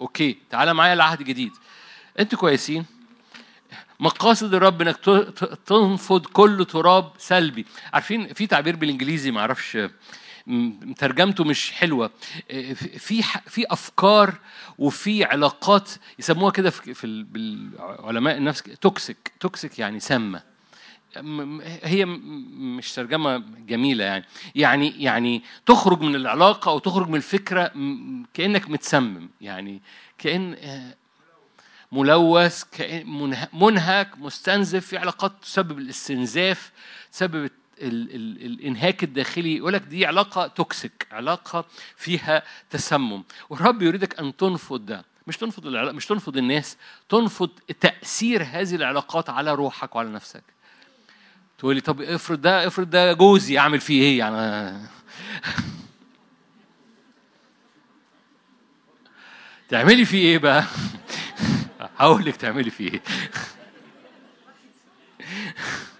okay تعالى معايا العهد الجديد أنتوا كويسين؟ مقاصد الرب إنك تنفض كل تراب سلبي. عارفين في تعبير بالإنجليزي ما أعرفش ترجمته مش حلوة. آه، في في أفكار وفي علاقات يسموها كده في علماء النفس toxic toxic يعني سامة. هي مش ترجمة جميلة يعني. يعني يعني تخرج من العلاقة أو تخرج من الفكرة كأنك متسمم. يعني كأن آه، ملوث منهك مستنزف في علاقات تسبب الإستنزاف تسبب ال ال الإنهاك الداخلي يقول لك دي علاقة توكسيك علاقة فيها تسمم. والرب يريدك أن تنفض ده. مش تنفض العلاقة مش تنفض الناس تنفض تأثير هذه العلاقات على روحك وعلى نفسك. تقول لي طب افرض ده افرض ده جوزي أعمل فيه إيه يعني؟ (laughs) تعملي فيه إيه بقى؟ (laughs) هقول لك تعملي فيه إيه. (laughs)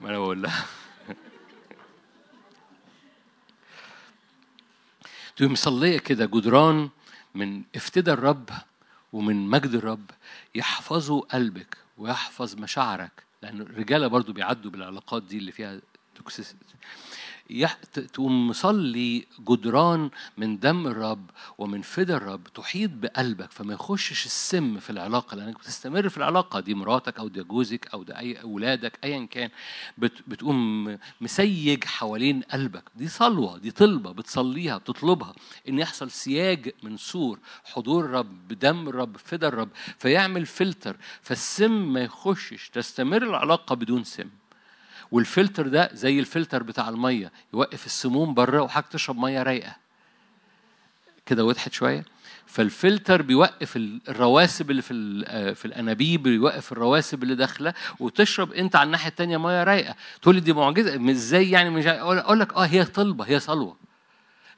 ما أنا بقول لها. مصلية كده جدران من افتدى الرب ومن مجد الرب يحفظوا قلبك ويحفظ مشاعرك لأن الرجالة برضو بيعدوا بالعلاقات دي اللي فيها توكسيسيتي تقوم مصلي جدران من دم الرب ومن فدى الرب تحيط بقلبك فما يخشش السم في العلاقة لأنك بتستمر في العلاقة. دي مراتك أو ده جوزك أو ده أي أولادك أيا كان. بتقوم مسيج حوالين قلبك. دي صلوة دي طلبة بتصليها بتطلبها. إن يحصل سياج من سور حضور الرب بدم الرب فدى الرب فيعمل فلتر فالسم ما يخشش. تستمر العلاقة بدون سم. والفلتر ده زي الفلتر بتاع المية يوقف السموم بره وحاجة تشرب مية رايقة. كده وضحت شوية؟ فالفلتر بيوقف الرواسب اللي في آه، في الأنابيب بيوقف الرواسب اللي داخلة وتشرب أنت على الناحية الثانية مية رايقة. تقول لي دي معجزة؟ إزاي يعني مش أقول لك آه هي طلبة هي صلوة.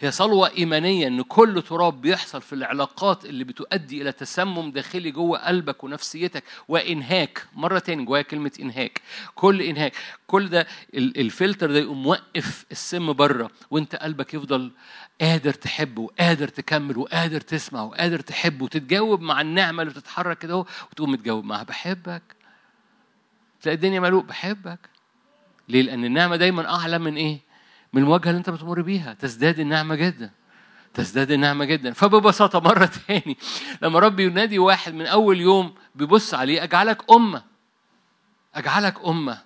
هي صلوة إيمانية إن كل تراب بيحصل في العلاقات اللي بتؤدي إلى تسمم داخلي جوه قلبك ونفسيتك وإنهاك. مرة تاني جوايا كلمة إنهاك. كل إنهاك. كل ده الفلتر ده يقوم موقف السم بره وأنت قلبك يفضل قادر تحب وقادر تكمل وقادر تسمع وقادر تحب وتتجاوب مع النعمة اللي بتتحرك كده وتقوم متجاوب معاها بحبك. تلاقي الدنيا ملوك بحبك. ليه؟ لأن النعمة دايما أعلى من إيه؟ من المواجهة اللي أنت بتمر بيها. تزداد النعمة جدا. تزداد النعمة جدا. فببساطة مرة (laughs) تاني لما ربي ينادي واحد من أول يوم بيبص عليه أجعلك أمة. أجعلك أمة.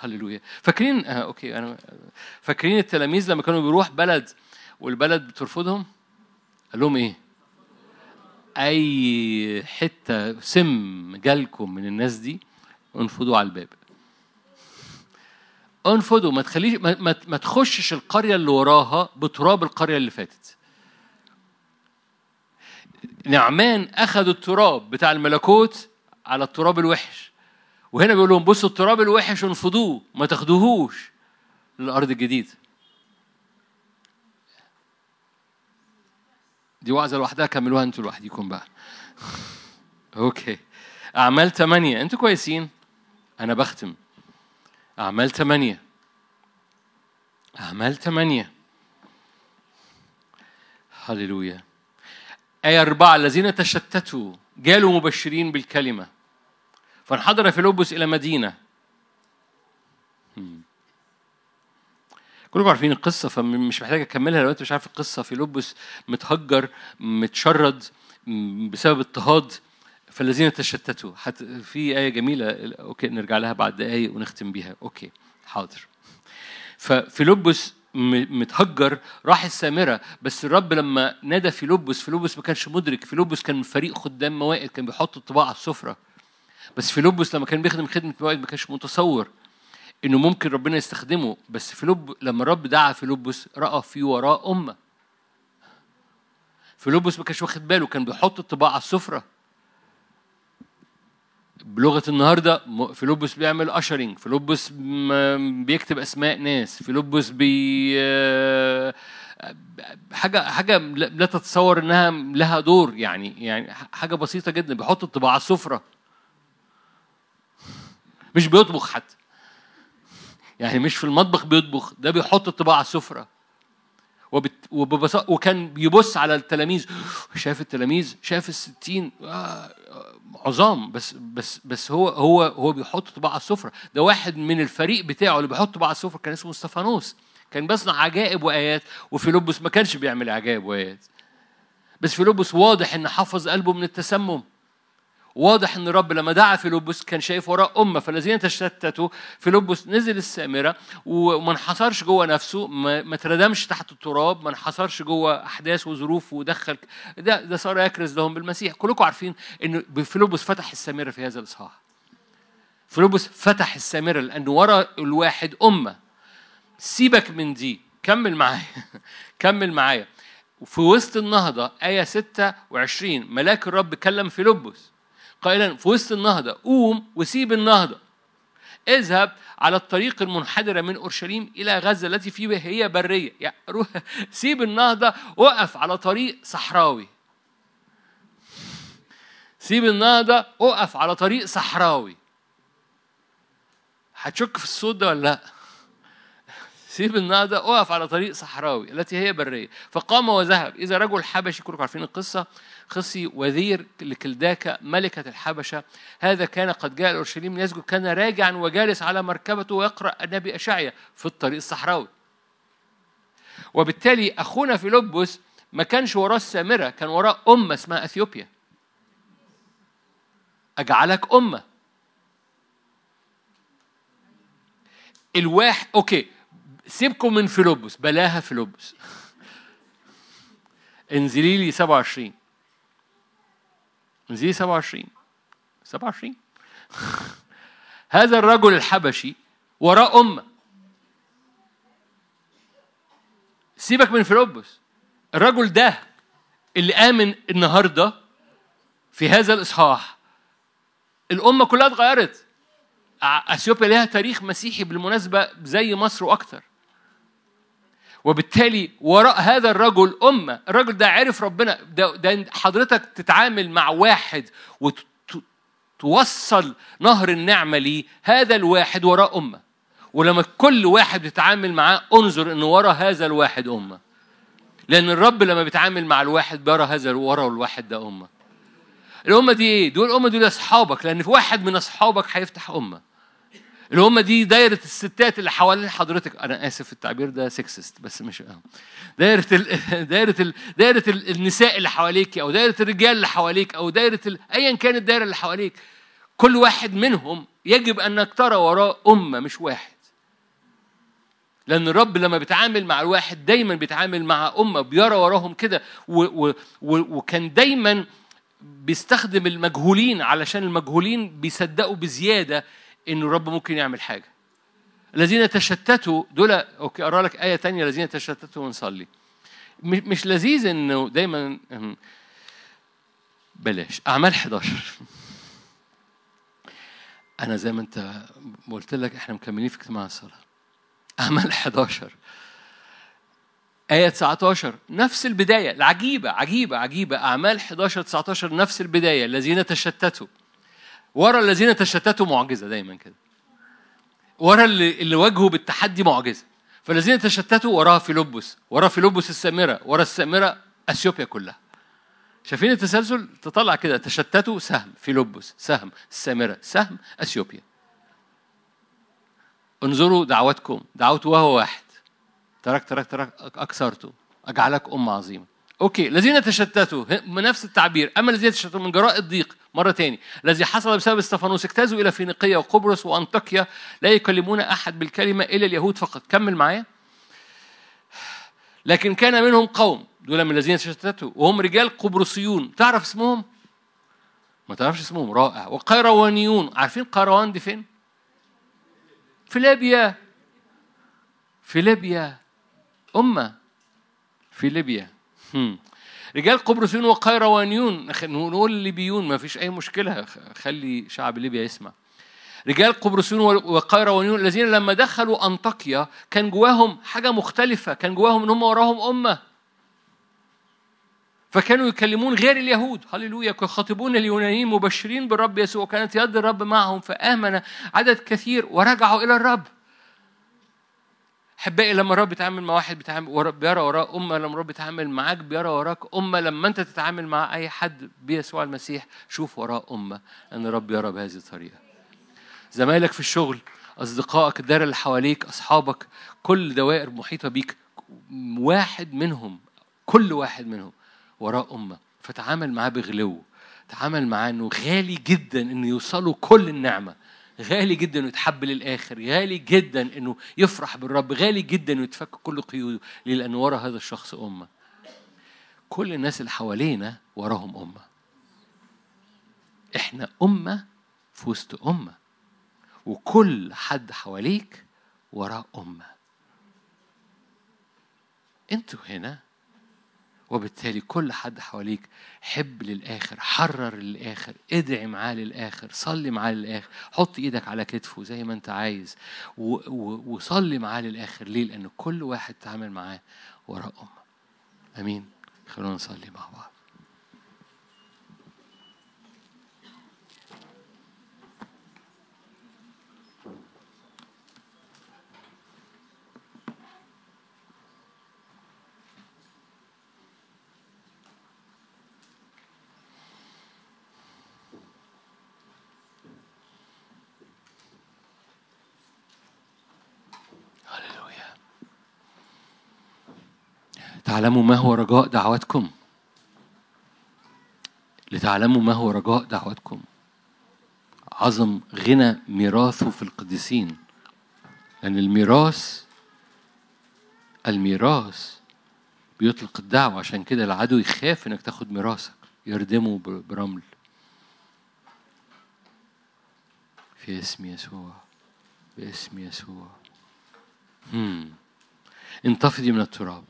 هللويا. فاكرين؟ آه أوكي أنا فاكرين التلاميذ لما كانوا بيروح بلد والبلد بترفضهم؟ قال لهم إيه؟ أي حتة سم جالكم من الناس دي انفضوا على الباب. انفض وما تخليش ما, ما تخشش القرية اللي وراها بتراب القرية اللي فاتت. نعمان أخذ التراب بتاع الملكوت على التراب الوحش. وهنا بيقول لهم بصوا التراب الوحش انفضوه ما تاخدوهوش. للأرض الجديدة. دي وعظة لوحدها كملوها أنتوا لوحديكم بقى. (laughs) أوكي. أعمال ثمانية أنتوا كويسين. أنا بختم. أعمال ثمانية. أعمال ثمانية. هللويا. آية أربعة الذين تشتتوا جالوا مبشرين بالكلمة. فانحدر فيلبس إلى مدينة. كلكم عارفين القصة فمش محتاج أكملها لو أنت مش عارف القصة. فيلبس متهجر متشرد بسبب اضطهاد. فالذين تشتتوا. حت في آية جميلة okay نرجع لها بعد دقايق ونختم بيها. okay حاضر. ففيلبس متهجر راح السامرة بس الرب لما نادى فيلبس فيلبس ما كانش مدرك. فيلبس كان فريق خدام موائد كان بيحط الطباق على السفرة. بس فيلبس لما كان بيخدم خدمة موائد ما كانش متصور إنه ممكن ربنا يستخدمه. بس فيلبس لما الرب دعا فيلبس رأى في وراه أمة. فيلبس ما كانش واخد باله كان بيحط الطباق على السفرة. بلغة النهارده فيلبس بيعمل ushering فيلبس بيكتب أسماء ناس فيلبس بي آه، حاجة حاجة لا تتصور إنها لها دور يعني يعني حاجة بسيطة جدا بيحط الطباق على السفره مش بيطبخ حتى. يعني مش في المطبخ بيطبخ ده بيحط الطباق على السفره وببساطة وكان بيبص على التلاميذ شاف التلاميذ شاف الستين آه، عظام بس بس بس هو هو هو بيحط طباع على السفرة. ده واحد من الفريق بتاعه اللي بيحط طباع على السفرة كان اسمه استفانوس كان بيصنع عجائب وآيات وفيلبس ما كانش بيعمل عجائب وآيات. بس فيلبس واضح إن حفظ قلبه من التسمم. واضح إن الرب لما دعا فيلبس كان شايف وراء أمة فالذين تشتتوا فيلبس نزل السامرة وما انحصرش جوه نفسه ما اتردمش تحت التراب ما انحصرش جوه أحداث وظروف ودخل ده ده صار يكرز لهم بالمسيح. كلكم عارفين إن فيلبس فتح السامرة في هذا الإصحاح. فيلبس فتح السامرة لأن وراء الواحد أمة. سيبك من دي كمل معايا. (laughs) كمل معايا. في وسط النهضة آية 26 ملاك الرب كلم فيلبس. قائلا في وسط النهضة قوم وسيب النهضة. اذهب على الطريق المنحدرة من أورشليم إلى غزة التي فيه هي برية. يعني روح سيب النهضة وقف على طريق صحراوي. سيب النهضة وقف على طريق صحراوي. هتشك في الصوت ده ولا لأ؟ سيب النهضة اقف على طريق صحراوي التي هي برية فقام وذهب. إذا رجل حبشي كلكم عارفين القصة خصي وزير لكلداكا ملكة الحبشة. هذا كان قد جاء لأورشليم يسجد كان راجعا وجالس على مركبته ويقرأ النبي أشعيا في الطريق الصحراوي. وبالتالي أخونا فيلبس ما كانش وراه السامرة كان وراه أمة اسمها أثيوبيا. أجعلك أمة. الواحد okay. سيبكم من فيلبس بلاها فيلبس. انزلي لي 27 انزلي 27 27 هذا الرجل الحبشي وراء أمة. سيبك من فيلبس. الرجل ده اللي آمن النهارده في هذا الإصحاح. الأمة كلها اتغيرت. أثيوبيا لها تاريخ مسيحي بالمناسبة زي مصر وأكثر وبالتالي وراء هذا الرجل أمة الرجل ده عرف ربنا ده, ده حضرتك تتعامل مع واحد وتوصل نهر النعمة ليه هذا الواحد وراء أمة ولما كل واحد بتتعامل معاه انظر إن ورا هذا الواحد أمة لأن الرب لما بيتعامل مع الواحد بيرى هذا ورا الواحد ده أمة الأمة دي إيه؟ دول الأمة دول أصحابك لأن في واحد من أصحابك هيفتح أمة اللي هم دي دايرة الستات اللي حوالين حضرتك أنا آسف التعبير ده سكسست بس مش دايرة ال... (laughs) دايرة ال... دايرة ال... النساء اللي حواليك أو دايرة الرجال اللي حواليك أو دايرة. أيا كانت الدايرة اللي حواليك كل واحد منهم يجب أنك ترى وراه أمة مش واحد لأن الرب لما بيتعامل مع الواحد دايما بيتعامل مع أمة بيرى وراهم كده. وكان دايما بيستخدم المجهولين علشان المجهولين بيصدقوا بزيادة إن الرب ممكن يعمل حاجة. الذين تشتتوا دول أوكي أقرأ لك آية تانية. الذين تشتتوا ونصلي. مش لذيذ إنه دايما بلاش. أعمال 11 أنا زي ما أنت قلت لك إحنا مكملين في اجتماع الصلاة. أعمال 11 آية 19 نفس البداية. العجيبة عجيبة عجيبة. أعمال 11 19 نفس البداية. الذين تشتتوا. ورا الذين تشتتوا معجزة دايما كده. ورا اللي, اللي واجهوا بالتحدي معجزة. فالذين تشتتوا وراها فيلبس ورا فيلبس السامرة ورا السامرة أثيوبيا كلها. شايفين التسلسل؟ تطلع كده. تشتتوا سهم فيلبس سهم السامرة سهم أثيوبيا. انظروا دعوتكم دعوته وهو واحد. باركته أكثرته أجعلك أمة عظيمة. okay الذين تشتتوا نفس التعبير. أما الذين تشتتوا من جراء الضيق مرة تاني الذي حصل بسبب إستفانوس اجتازوا إلى فينيقية وقبرص وأنطاكيا لا يكلمون أحد بالكلمة إلا اليهود فقط. كمل معايا. لكن كان منهم قوم دول من الذين تشتتوا وهم رجال قبرصيون. تعرف اسمهم؟ ما تعرفش اسمهم. رائع. وقيروانيون عارفين قيروان دي فين؟ في ليبيا. في ليبيا. أمة. في ليبيا. رجال قبرصيون وقيروانيون نقول ليبيون ما فيش أي مشكلة. خلي شعب ليبيا يسمع. رجال قبرصيون وقيروانيون الذين لما دخلوا أنطاكيا كان جواهم حاجة مختلفة. كان جواهم إن هم وراهم أمة. فكانوا يكلمون غير اليهود. هللويا. يخاطبون اليونانيين مبشرين بالرب يسوع. وكانت يد الرب معهم. فآمن عدد كثير. ورجعوا إلى الرب. احبائي لما الرب بيتعامل مع واحد بيتعامل بيرى وراه امه لما الرب بيتعامل معاك بيرى وراك. امه لما أنت تتعامل مع أي حد بيسوع المسيح شوف وراه امه إن الرب يرى بهذه الطريقة. زمايلك في الشغل أصدقائك الدائره اللي حواليك أصحابك كل دوائر محيطة بيك واحد منهم كل واحد منهم وراه امه فتعامل معاه بغلو. تعامل معاه إنه غالي جدا إنه يوصلوا كل النعمة. غالي جدا انه يتحب للآخر غالي جدا إنه يفرح بالرب غالي جدا انه يتفك كل قيوده ليه لأن ورا هذا الشخص أمة. كل الناس اللي حوالينا وراهم أمة. إحنا أمة في وسط أمة. وكل حد حواليك وراه أمة. أنتوا هنا وبالتالي كل حد حواليك حب للآخر حرر للآخر ادعي معاه للآخر صلي معاه للآخر حط إيدك على كتفه زي ما أنت عايز وصلي معاه للآخر. ليه؟ لأن كل واحد تعامل معاه وراء أمة أمين؟ خلونا نصلي مع بعض. تعلموا ما هو رجاء دعوتكم لتعلموا ما هو رجاء دعوتكم عظم غنى ميراثه في القديسين. لأن الميراث الميراث بيطلق الدعوة. عشان كده العدو يخاف إنك تاخد ميراثك. يردمه برمل. في اسم يسوع باسم يسوع. انتفضي من التراب.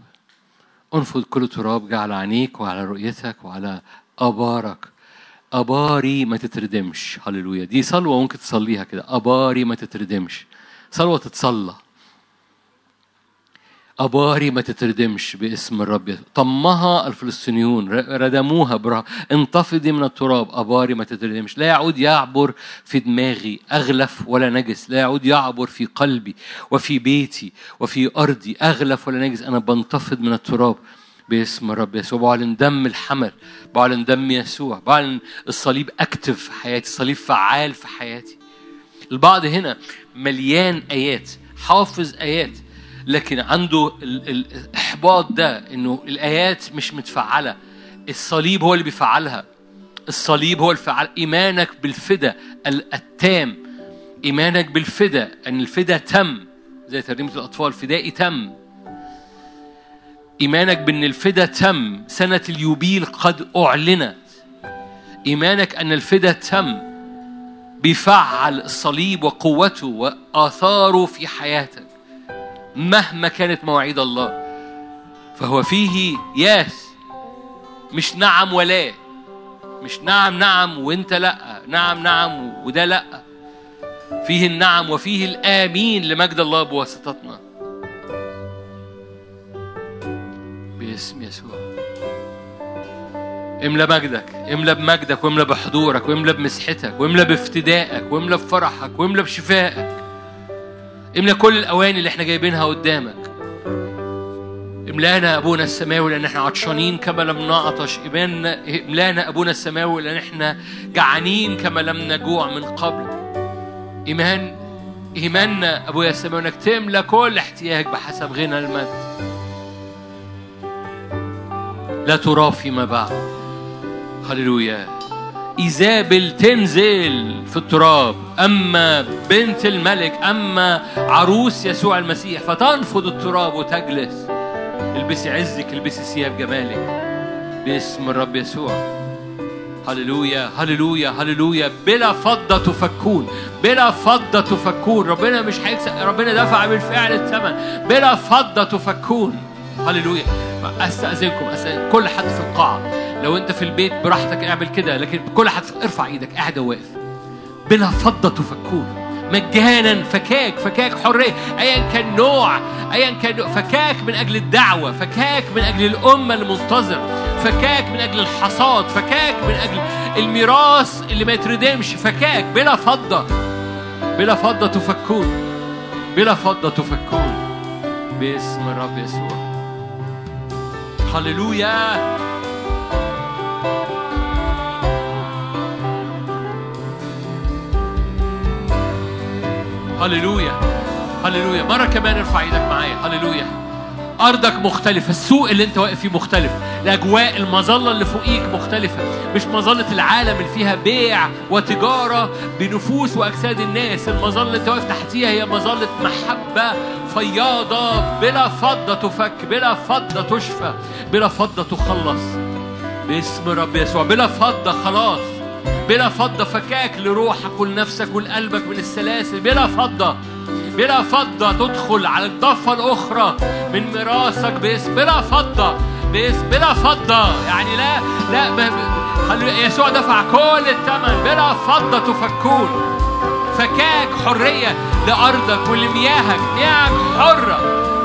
انفض كل تراب جعل عينيك وعلى رؤيتك وعلى أبارك. أباري ما تتردمش. هللويا. دي صلوة ممكن تصليها كده. أباري ما تتردمش. صلوة تتصلى. أباري ما تتردمش باسم الرب. طمها الفلسطينيون ردموها برا انتفضي من التراب أباري ما تتردمش. لا يعود يعبر في دماغي أغلف ولا نجس. لا يعود يعبر في قلبي وفي بيتي وفي أرضي أغلف ولا نجس. أنا بنتفض من التراب باسم الرب يسوع. بعلن دم الحمل بعلن دم يسوع بعلن الصليب أكتف في حياتي الصليب فعال في حياتي. البعض هنا مليان آيات حافظ آيات لكن عنده الإحباط ده إنه الآيات مش متفعلة. الصليب هو اللي بيفعلها. الصليب هو الفعل إيمانك بالفدا التام. إيمانك بالفدا أن الفدا تم. زي ترنيمة الأطفال فدائي تم. إيمانك بأن الفدا تم. سنة اليوبيل قد أعلنت. إيمانك أن الفدا تم. بيفعل الصليب وقوته وآثاره في حياتك. مهما كانت مواعيد الله فهو فيه ياس مش نعم ولا مش نعم نعم وانت لا نعم نعم وده لا. فيه النعم وفيه الآمين لمجد الله بواسطتنا. باسم يسوع. املأ مجدك املأ بمجدك واملأ بحضورك واملأ بمسحتك واملأ بافتدائك واملأ بفرحك واملأ بشفائك. املى كل الأواني اللي إحنا جايبينها قدامك. املأنا أبونا السماوي لأن إحنا عطشانين كما لم نعطش. املأنا أبونا السماوي لأن إحنا جعانين كما لم نجوع من قبل. إيمان إيماننا أبويا السماوي إنك تملى كل احتياج بحسب غنى المجد. لا ترى فيما بعد. هللويا. إيزابل تنزل في التراب أما بنت الملك أما عروس يسوع المسيح فتنفض التراب وتجلس. البسي عزك البسي ثياب جمالك. باسم الرب يسوع. هللويا هللويا هللويا. بلا فضة تفكون بلا فضة تفكون. ربنا مش هيكسب ربنا دفع بالفعل الثمن. بلا فضة تفكون. هللويا. أستأذنكم أستأذن كل حد في القاعة. لو انت في البيت براحتك اعمل كده لكن كل حد ارفع إيدك قاعد واقف. بلا فضة تفكون. مجانا فكاك فكاك حرية. أيا كان نوع أيا كان نوع. فكاك من أجل الدعوة فكاك من أجل الأمة المنتظر. فكاك من أجل الحصاد فكاك من أجل الميراث اللي ما يتردمش. فكاك بلا فضة. بلا فضة تفكون. بلا فضة تفكون. باسم الرب يسوع. هللويا. هللويا. هللويا. مرة كمان ارفع إيدك معايا. هللويا. أرضك مختلفة. السوق اللي أنت واقف فيه مختلف. الأجواء المظلة اللي فوقيك مختلفة. مش مظلة العالم اللي فيها بيع وتجارة بنفوس وأجساد الناس. المظلة اللي أنت واقف تحتيها هي مظلة محبة فياضة بلا فضة تفك بلا فضة تشفى بلا فضة تخلص. باسم رب يسوع. بلا فضة خلاص. بلا فضة فكاك لروحك ولنفسك ولقلبك من السلاسل. بلا فضة بلا فضة تدخل على الضفة الأخرى من ميراثك باسم بلا فضة باسم بلا فضة. يعني لا لا يسوع دفع كل الثمن. بلا فضة تفكون. فكاك حرية لأرضك ولمياهك. مياهك حرة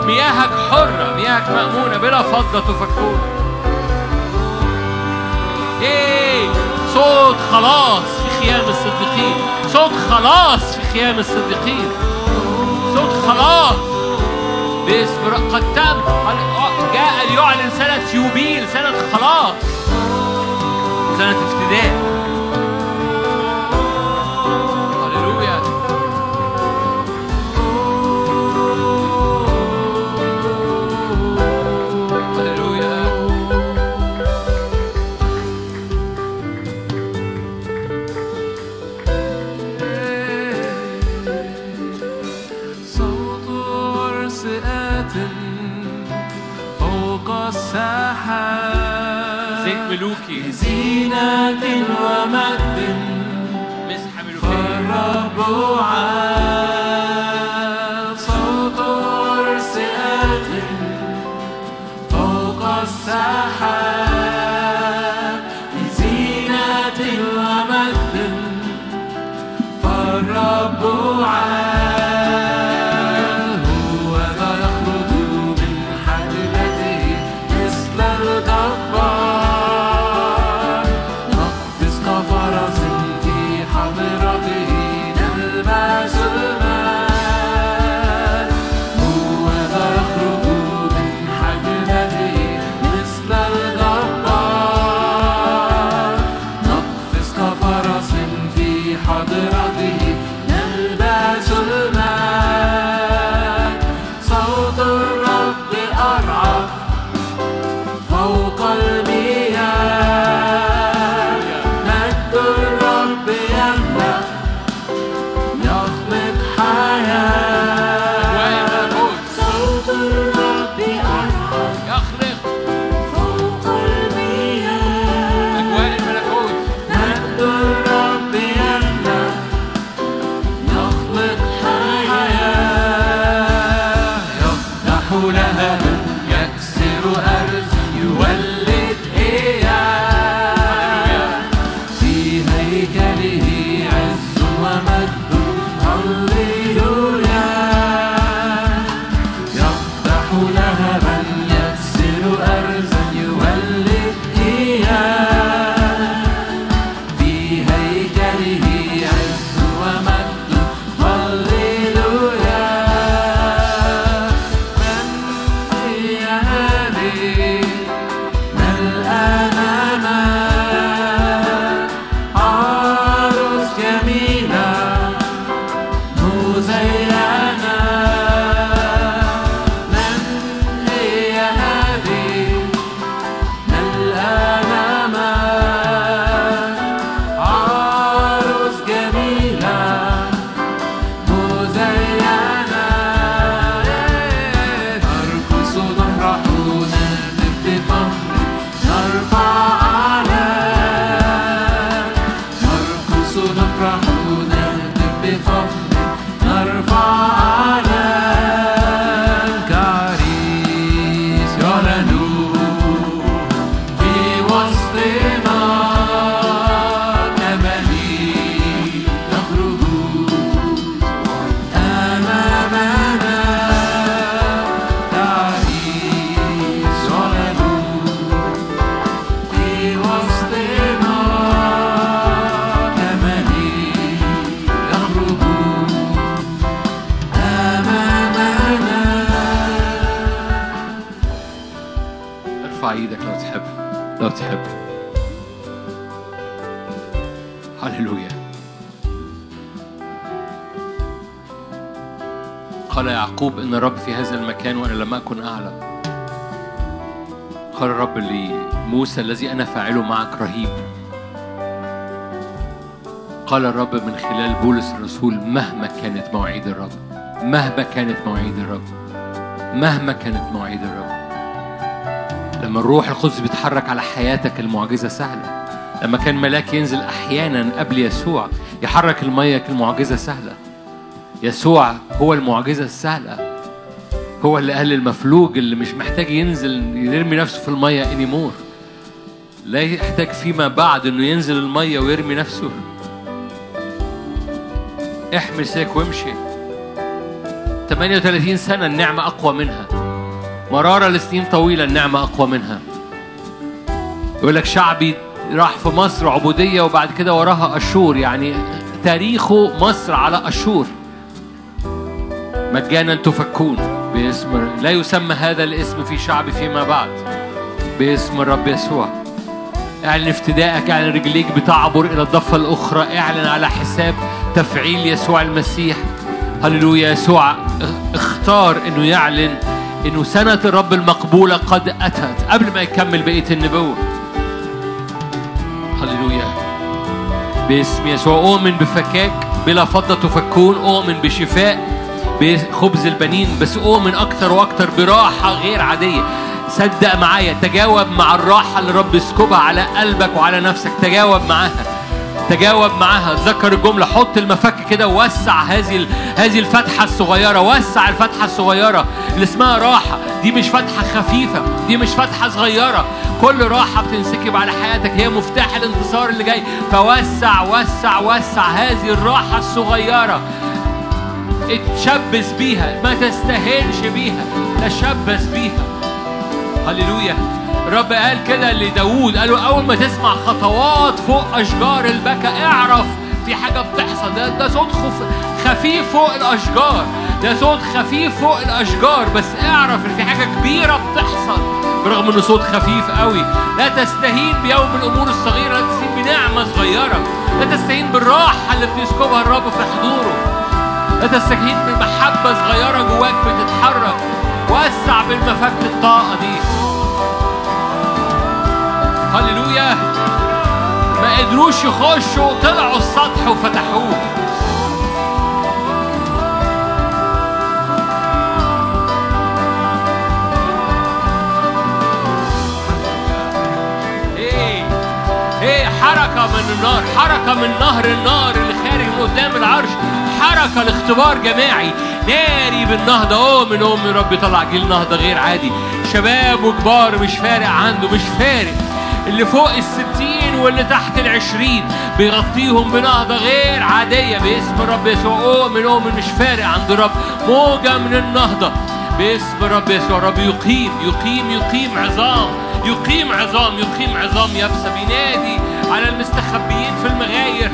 مياهك حرة مياهك مأمونة. بلا فضة تفكون. إيه. صوت خلاص في خيام الصديقين. صوت خلاص في خيام الصديقين. صوت خلاص. باسم قد تم. جاء ليعلن سنة يوبيل سنة خلاص. سنة افتداء ملوكي زينة ومجد فالرب عال المكان وأنا لم أكن أعلم. قال الرب لموسى الذي أنا فاعله معك رهيب. قال الرب من خلال بولس الرسول مهما كانت مواعيد الرب مهما كانت مواعيد الرب مهما كانت مواعيد الرب. لما الروح القدس بيتحرك على حياتك المعجزة سهلة. لما كان ملاك ينزل أحيانا قبل يسوع يحرك المية المعجزة سهلة. يسوع هو المعجزة السهلة. هو اللي قال المفلوج اللي مش محتاج ينزل يرمي نفسه في المية anymore. لا يحتاج فيما بعد إنه ينزل المية ويرمي نفسه. احمل سيك وامشي. 38 سنة النعمة أقوى منها. مرارة لسنين طويلة النعمة أقوى منها. يقول لك شعبي راح في مصر عبودية وبعد كده وراها أشور. يعني تاريخه مصر على أشور. مجانا تفكون باسم لا يسمى هذا الاسم في شعب فيما بعد. باسم الرب يسوع. اعلن افتدائك اعلن رجليك بتعبر إلى الضفة الأخرى. اعلن على حساب تفعيل يسوع المسيح. هللويا. يسوع اختار إنه يعلن إنه سنة الرب المقبولة قد أتت قبل ما يكمل بقية النبوة. هللويا. باسم يسوع. أؤمن بفكاك بلا فضة تفكون. أؤمن بشفاء بخبز البنين بس اؤمن أكتر وأكتر براحة غير عادية. صدق معايا تجاوب مع الراحة اللي رب يسكبها على قلبك وعلى نفسك. تجاوب معاها. تجاوب معاها. ذكر الجملة. حط المفك كده ووسع هذه هذه الفتحة الصغيرة. وسع الفتحة الصغيرة. اللي اسمها راحة. دي مش فتحة خفيفة. دي مش فتحة صغيرة. كل راحة بتنسكب على حياتك. هي مفتاح الانتصار اللي جاي. فوسع وسع وسع هذه الراحة الصغيرة. اتشبث بيها ما تستهينش بيها تشبث بيها. هللويا. الرب قال كده لداوود قال له أول ما تسمع خطوات فوق أشجار البكا اعرف في حاجة بتحصل. ده ده صوت خف خفيف فوق الأشجار. ده صوت خفيف فوق الأشجار بس اعرف إن في حاجة كبيرة بتحصل. برغم إنه صوت خفيف قوي. لا تستهين بيوم الأمور الصغيرة لا تستهين بنعمة صغيرة. لا تستهين بالراحة اللي بيسكبها الرب في حضوره. لا تستهين بمحبة صغيرة جواك بتتحرك وسع بالمفك الطاقة دي. هللويا. ما قدروش يخشوا طلعوا السطح وفتحوه. إيه إيه حركة من النار حركة من نهر النار اللي خارج من قدام العرش. حركة لاختبار جماعي. ناري بالنهضة. أؤمن أؤمن رب يطلع جيل نهضة غير عادي. شباب وكبار مش فارق عنده مش فارق. اللي فوق الستين واللي تحت العشرين بيغطيهم بنهضة غير عادية. باسم الرب يسوع. أؤمن أؤمن مش فارق عند الرب موجة من النهضة. باسم الرب يسوع. الرب يقيم يقيم يقيم عظام. يقيم عظام يقيم عظام يابسة. بينادي على المستخبيين في المغاير.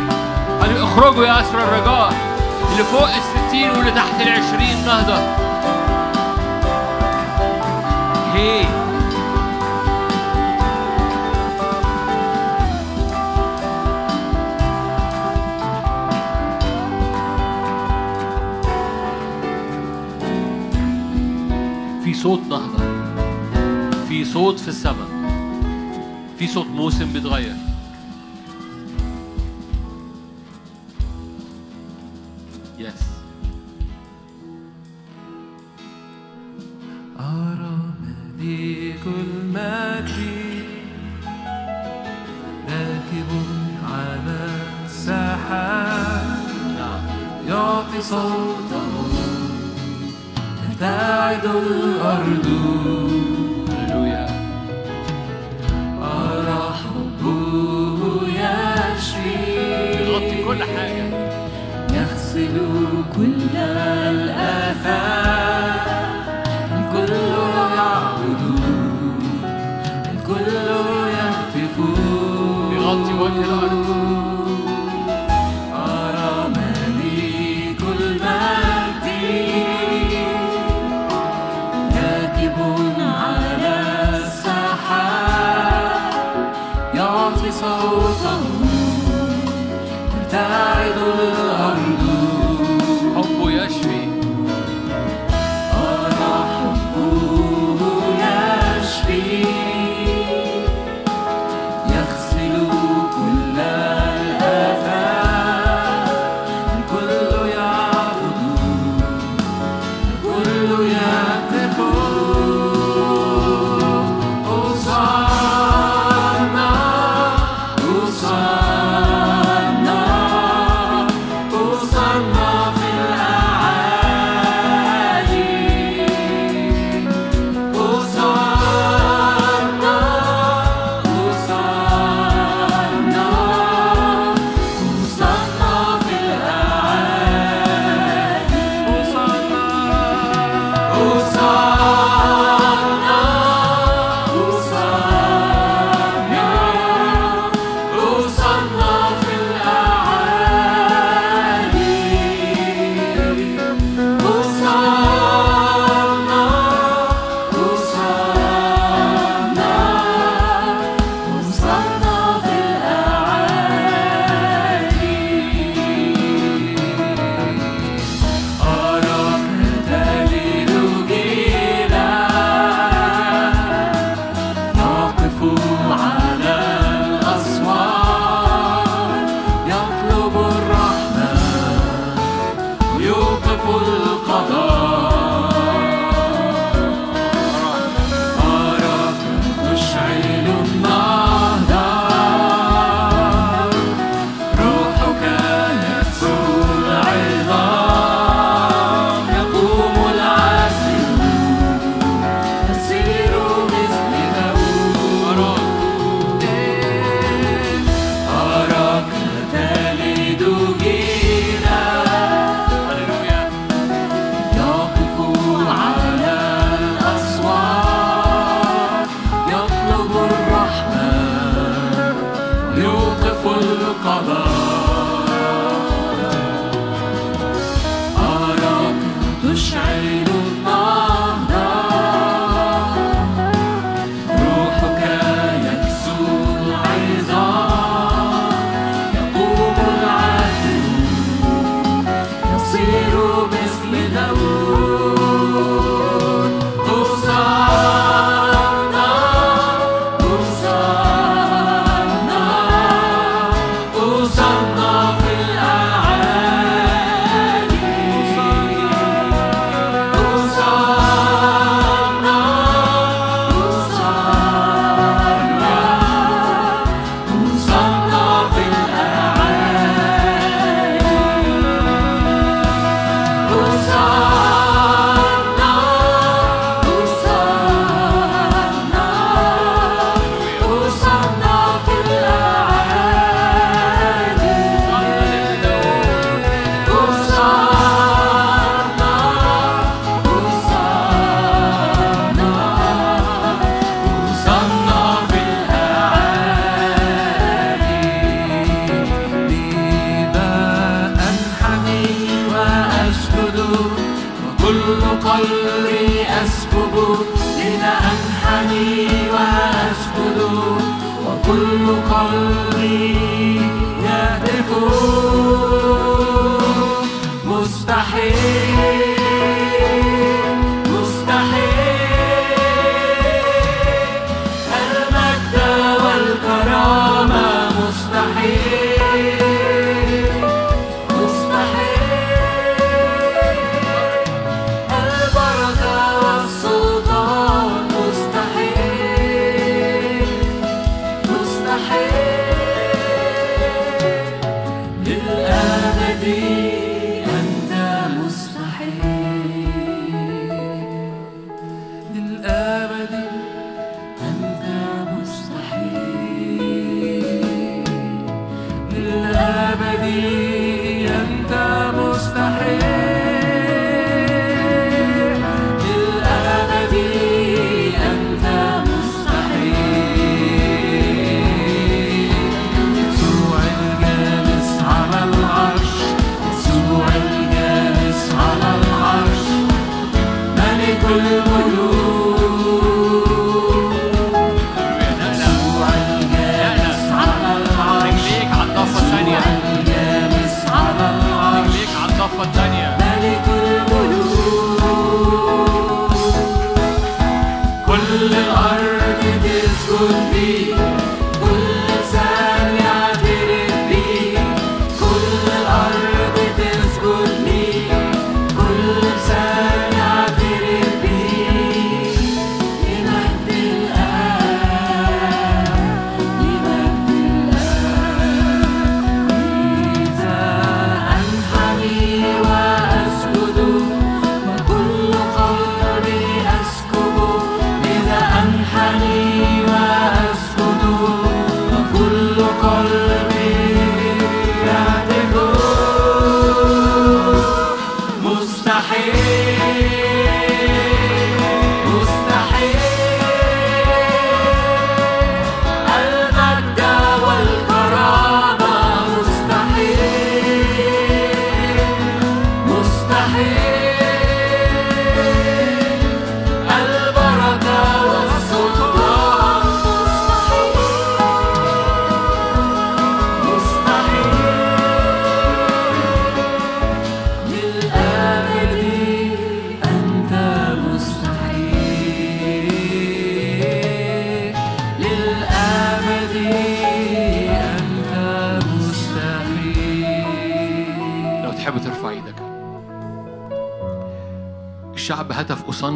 اخرجوا يا أسر الرجاء. اللي فوق الستين واللي تحت العشرين نهضة. هي. في صوت نهضة. في صوت في السماء في صوت موسم بيتغير.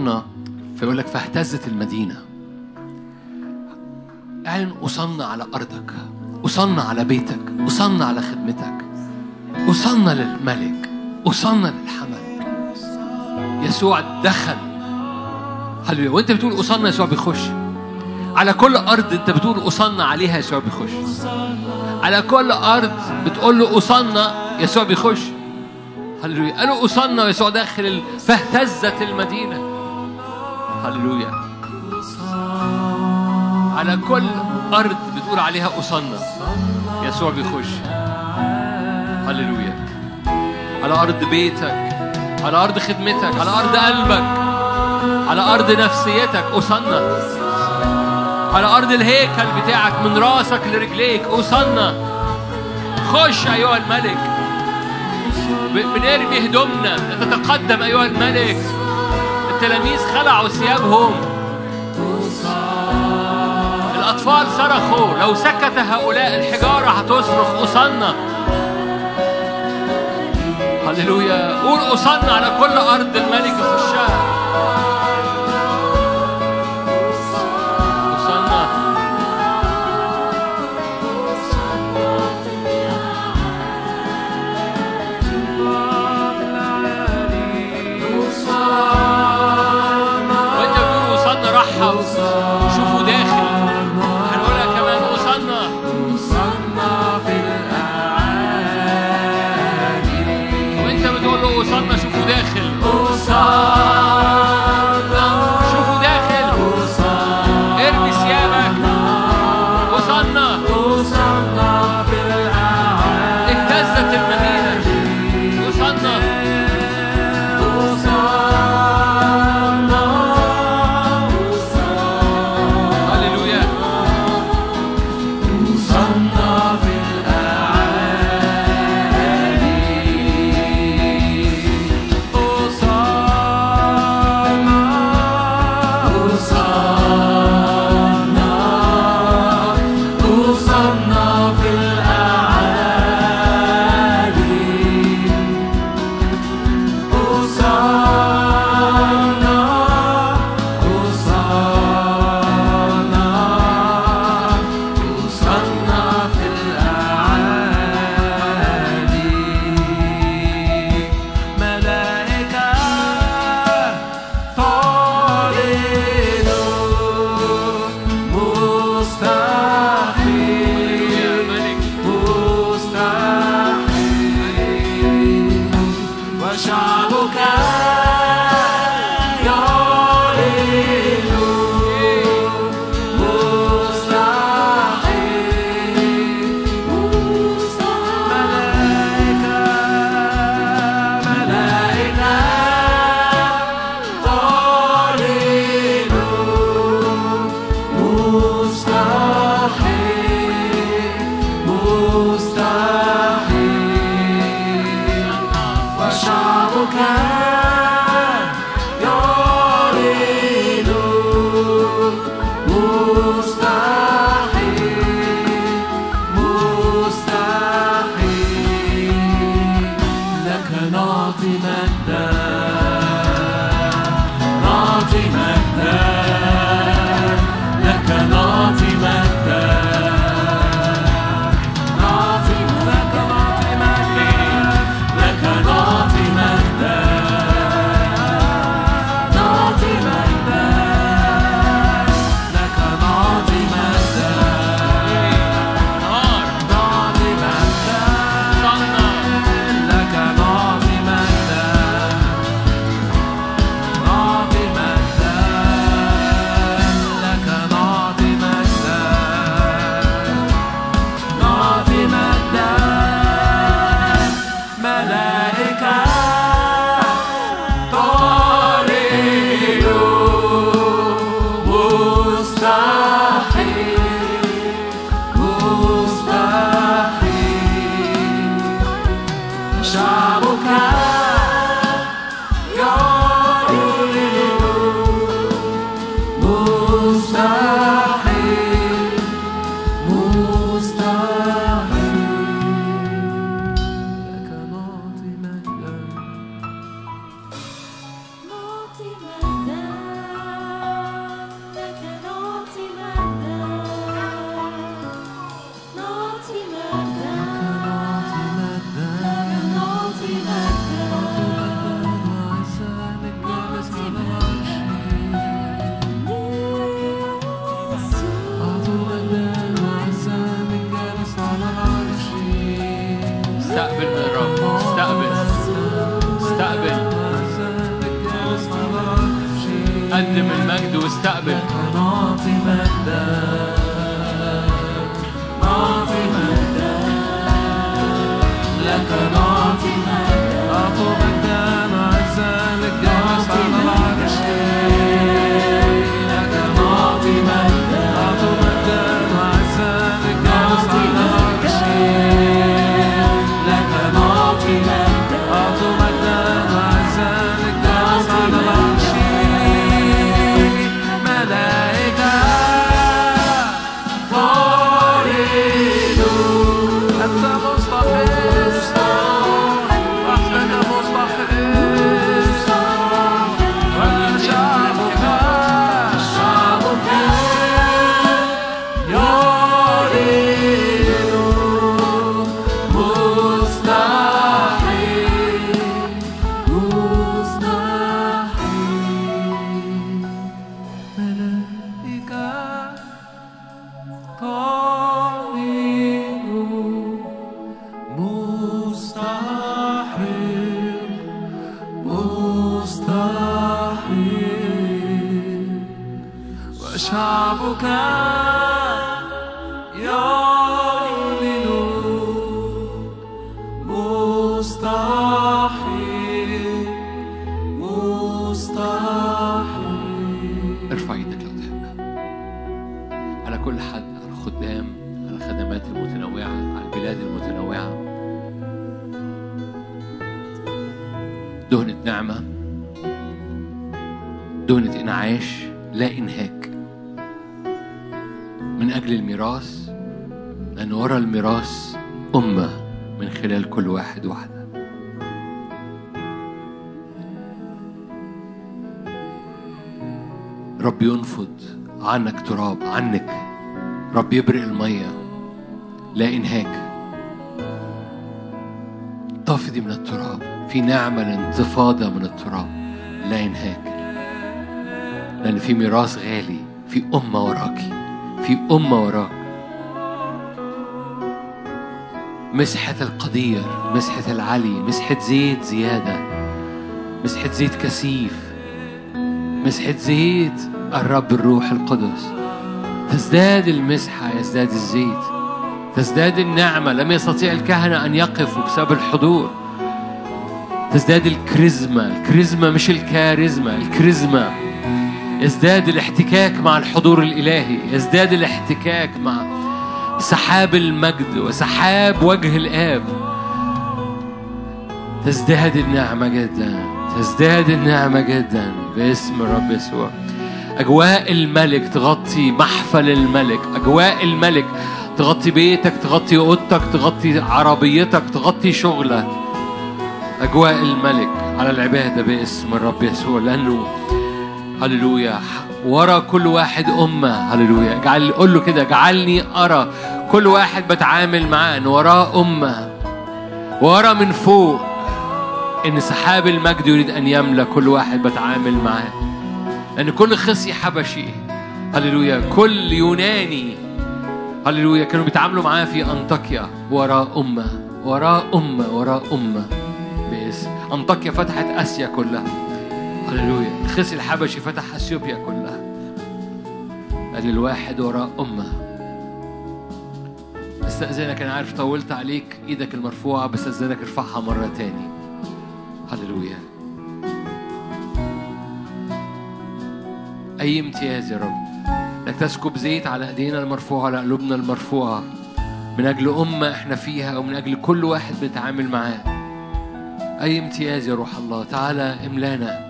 أصلنا فيقول لك فاهتزت المدينة. اعلن أصلنا على أرضك أصلنا على بيتك أصلنا على خدمتك أصلنا للملك أصلنا للحمل. يسوع دخل. هللويا. وأنت بتقول أصلنا يسوع بيخش. على كل أرض أنت بتقول أصلنا عليها يسوع بيخش. على كل أرض بتقول له أصلنا يسوع بيخش. هللويا. قالوا أصلنا ويسوع داخل. فاهتزت المدينة. هللويا. على كل أرض بتقول عليها أصلنا يسوع بيخش. هللويا. على أرض بيتك على أرض خدمتك على أرض قلبك على أرض نفسيتك أصلنا على أرض الهيكل بتاعك من راسك لرجليك أصلنا خش أيها الملك. بنرمي هدومنا. نتقدم أيها الملك. التلاميذ خلعوا ثيابهم. الأطفال صرخوا لو سكت هؤلاء الحجارة هتصرخ أصلنا هللويا. قول أصلنا على كل أرض الملك يخشها رب يبرق المية لا إنهاك تفضي من التراب في نعمة لانتفاضة من التراب لا إنهاك لأن في ميراث غالي في أمة وراكي في أمة وراك. مسحة القدير مسحة العلي مسحة زيت زيادة مسحة زيت كثيف مسحة زيت الرب الروح القدس. تزداد المسحة يزداد الزيت. تزداد النعمة لم يستطيع الكهنة أن يقفوا بسبب الحضور. تزداد الكريزما الكريزما مش الكاريزما الكريزما. يزداد الاحتكاك مع الحضور الإلهي يزداد الاحتكاك مع سحاب المجد وسحاب وجه الآب. تزداد النعمة جدا تزداد النعمة جدا باسم الرب يسوع. أجواء الملك تغطي محفل الملك أجواء الملك تغطي بيتك تغطي أوضتك تغطي عربيتك تغطي شغلك. أجواء الملك على العبادة باسم الرب يسوع لأنه هللويا ورا كل واحد أمة هللويا. اجعل قول له كده اجعلني أرى كل واحد بتعامل معاه إن وراه أمة ورا من فوق. إن سحاب المجد يريد أن يملى كل واحد بتعامل معاه. لأن كل خصي حبشي. هللويا. كل يوناني. هللويا. كانوا بيتعاملوا معاه في أنطاكيا. وراه أمة. وراه أمة. وراه أمة. باسم أنطاكيا فتحت آسيا كلها. هللويا. الخصي الحبشي فتح إثيوبيا كلها. قال الواحد وراء أمة. استأذنك أنا عارف طولت عليك إيدك المرفوعة بس استأذنك ارفعها مرة تاني. أي امتياز يا رب. انك تسكب زيت على أيدينا المرفوعة على قلوبنا المرفوعة. من أجل أمة إحنا فيها ومن أجل كل واحد بنتعامل معاه. أي امتياز يا روح الله. تعالى املانا.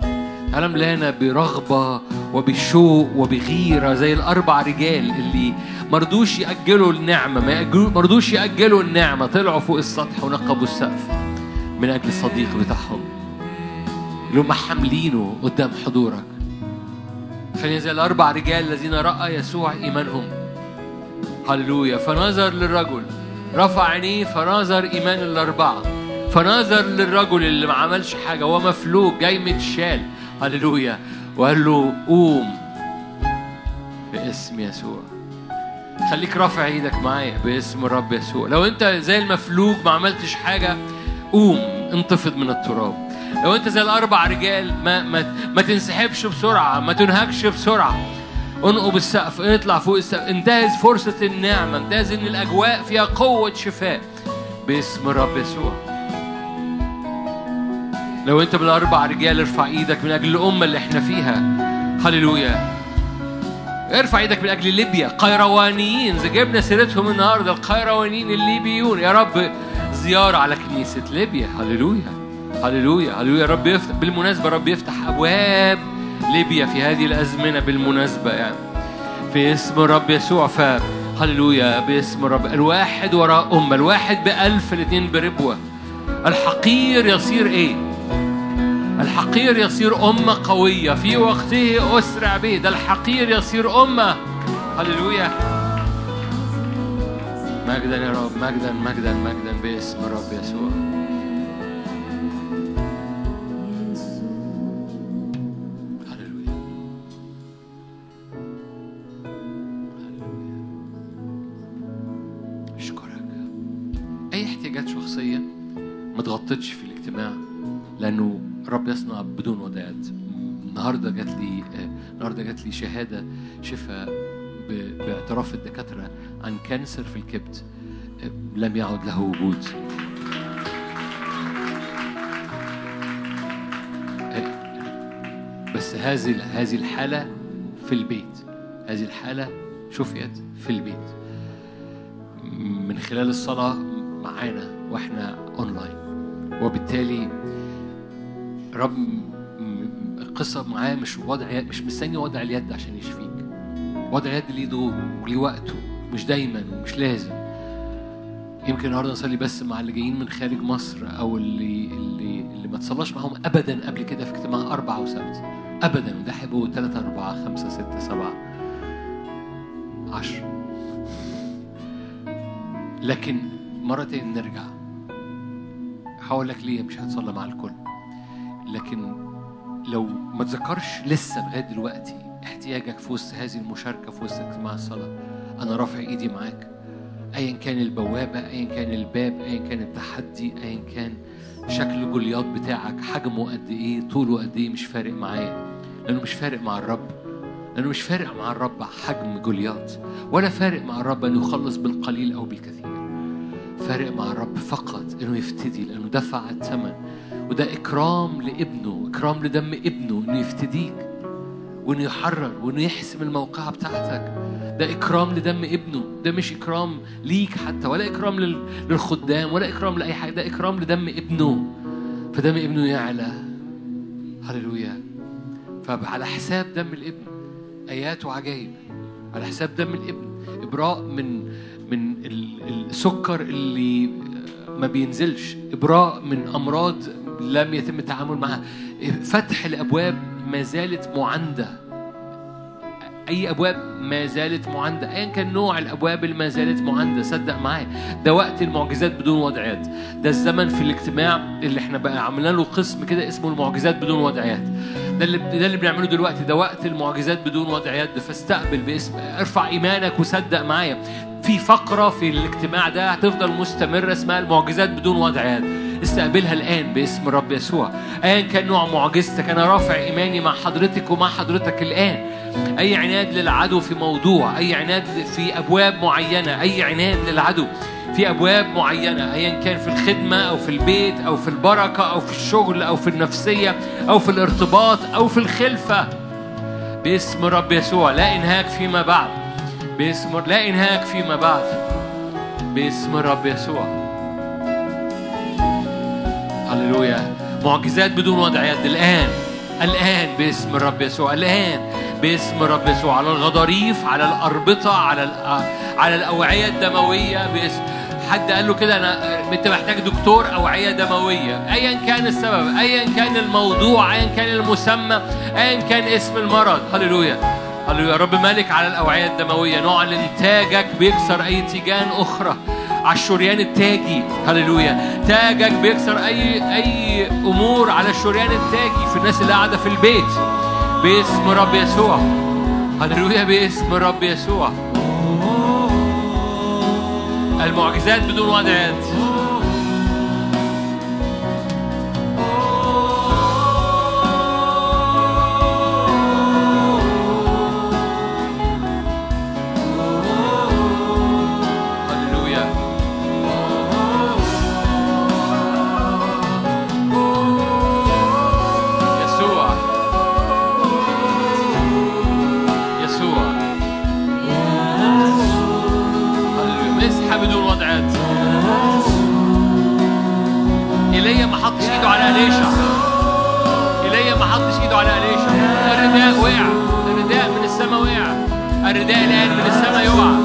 تعالى املانا برغبة وبشوق وبغيرة زي الأربع رجال اللي مرضوش يأجلوا النعمة ما مرضوش يأجلوا النعمة. طلعوا فوق السطح ونقبوا السقف. من أجل الصديق بتاعهم. اللي هم حاملينه قدام حضورك. خلينا زي الأربع رجال الذين رأى يسوع إيمانهم. هللويا. فنظر للرجل. رفع عينيه فنظر إيمان الأربعة. فنظر للرجل اللي ما عملش حاجة هو مفلوج جاي متشال. هللويا. وقال له قوم باسم يسوع. خليك رافع إيدك معايا باسم الرب يسوع. لو انت زي المفلوج ما عملتش حاجة قوم انتفض من التراب. لو انت زي الأربع رجال ما ما, ما تنسحبش بسرعة ما تنهكش بسرعة. انقب السقف اطلع فوق السقف. انتهز فرصة النعمة انتهز إن الأجواء فيها قوة شفاء. باسم الرب يسوع. لو انت من الأربع رجال ارفع إيدك من أجل الأمة اللي إحنا فيها. هللويا. ارفع إيدك من أجل ليبيا. قيروانيين زي جبنا سيرتهم النهارده القيروانيين الليبيون. يا رب زيارة على كنيسة ليبيا. هللويا. هللويا هللويا. رب يفتح بالمناسبة رب يفتح أبواب ليبيا في هذه الأزمنة بالمناسبة يعني. في اسم الرب يسوع ف هللويا باسم الرب. الواحد وراء أمة الواحد بألف الاثنين بربوة. الحقير يصير إيه؟ الحقير يصير أمة قوية. في وقته أسرع به. ده الحقير يصير أمة. هللويا. مجدا يا رب مجدا مجدا مجدا باسم الرب يسوع. ما تغطتش في الاجتماع لأنه رب يصنع بدون وداعات النهارده جات لي النهارده جات لي شهادة شفاء باعتراف الدكاترة عن كانسر في الكبد لم يعد له وجود. بس هذه هذه الحالة في البيت. هذه الحالة شفيت في البيت. من خلال الصلاة معانا وإحنا اونلاين وبالتالي رب القصة معاه مش وضع مش مستني وضع اليد عشان يشفيك. وضع اليد ليه دور وليه وقته مش دايما ومش لازم. يمكن النهارده نصلي بس مع اللي جايين من خارج مصر أو اللي اللي اللي ما تصلاش معاهم ابدا قبل كده في اجتماع أربعة وسبت. ابدا. وده هيبقوا ثلاثة أربعة خمسة ستة سبعة عشرة. لكن مرة تاني نرجع. هقول لك ليه مش هتصلى مع الكل. لكن لو ما تذكرش لسه لغاية دلوقتي احتياجك في وسط هذه المشاركة في وسط اجتماع الصلاة أنا رافع إيدي معاك. ايا كان البوابة ايا كان الباب ايا كان التحدي ايا كان شكل جولياط بتاعك حجمه قد إيه طوله قد إيه مش فارق معايا. لأنه مش فارق مع الرب. لأنه مش فارق مع الرب حجم جولياط. ولا فارق مع الرب انه يخلص بالقليل أو بالكثير. فارق مع الرب فقط إنه يفتدي لأنه دفع الثمن. وده إكرام لابنه إكرام لدم ابنه إنه يفتديك وإنه يحرر وإنه يحسم الموقعة بتاعتك. ده إكرام لدم ابنه. ده مش إكرام ليك حتى ولا إكرام لل- للخدام ولا إكرام لأي حاجة. ده إكرام لدم ابنه. فدم ابنه يعلى. هللويا. فعلى حساب دم الابن آيات وعجائب. على حساب دم الابن إبراء من من ال- السكر اللي ما بينزلش إبراء من أمراض لم يتم التعامل معها. فتح الأبواب ما زالت معاندة. أي أبواب ما زالت معانده ايا كان نوع الأبواب اللي ما زالت معانده صدق معايا. ده وقت المعجزات بدون وضع يد. ده الزمن في الاجتماع اللي إحنا بقى عملنا له قسم كده اسمه المعجزات بدون وضع يد. ده اللي ده اللي بنعمله دلوقتي. ده وقت المعجزات بدون وضع يد. فاستقبل باسم ارفع إيمانك وصدق معايا. في فقرة في الاجتماع ده هتفضل مستمرة اسمها المعجزات بدون وضع يد. استقبلها الآن باسم الرب يسوع. ايا كان نوع معجزتك أنا رافع إيماني مع حضرتك ومع حضرتك الآن. أي عناد للعدو في موضوع أي عناد في أبواب معينة أي عناد للعدو في أبواب معينة ايا كان في الخدمة أو في البيت أو في البركة أو في الشغل أو في النفسية أو في الارتباط أو في الخلفة. باسم رب يسوع لا إنهاك فيما بعد. باسم لا إنهاك فيما بعد. باسم الرب يسوع. هللويا. معجزات بدون وضع يد الآن الآن باسم الرب يسوع الآن باسم الرب يسوع على الغضاريف على الأربطة على على الأوعية الدموية باسم حد قال له كده أنا أنت محتاج دكتور أوعية دموية. ايا كان السبب ايا كان الموضوع ايا كان المسمى ايا كان اسم المرض. هللويا. هللويا. رب مالك على الأوعية الدموية نعلن تاجك بيكسر أي تيجان أخرى. على الشريان التاجي. هللويا. تاجك بيكسر أي أي أمور على الشريان التاجي في الناس اللي قاعدة في البيت. باسم رب يسوع. هللويا. باسم رب يسوع. المعجزات بدون وضع على اليشع ايليا ما حطش إيده على اليشع الرداء وقع. الرداء من السماء وقع. الرداء الان من السماء يقع.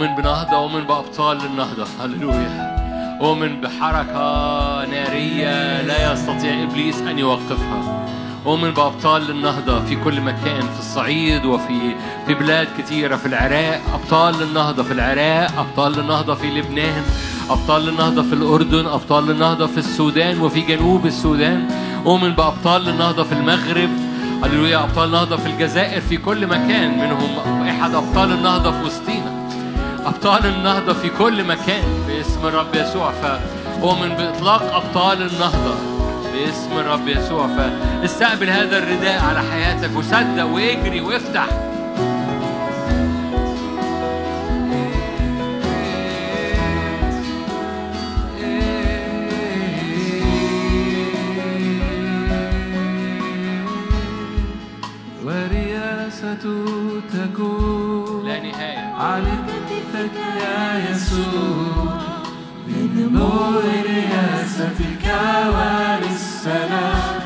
أؤمن بنهضة أؤمن بأبطال للنهضة. هللويا. أؤمن بحركة نارية لا يستطيع إبليس أن يوقفها. أؤمن بأبطال للنهضة في كل مكان في الصعيد وفي في بلاد كتيرة في العراق. أبطال للنهضة في العراق أبطال للنهضة في لبنان أبطال للنهضة في الأردن أبطال للنهضة في السودان وفي جنوب السودان. أؤمن بأبطال للنهضة في المغرب. هللويا. أبطال النهضة في الجزائر في كل مكان. منهم أحد أبطال النهضة في وسطينا أبطال النهضة في كل مكان باسم الرب يسوع. فأؤمن بإطلاق أبطال النهضة باسم الرب يسوع. فاستقبل هذا الرداء على حياتك وصدق واجري وافتح. ورياسة تكون لا نهاية. على كتفك يا يسوع بنمو رياستك وللسلام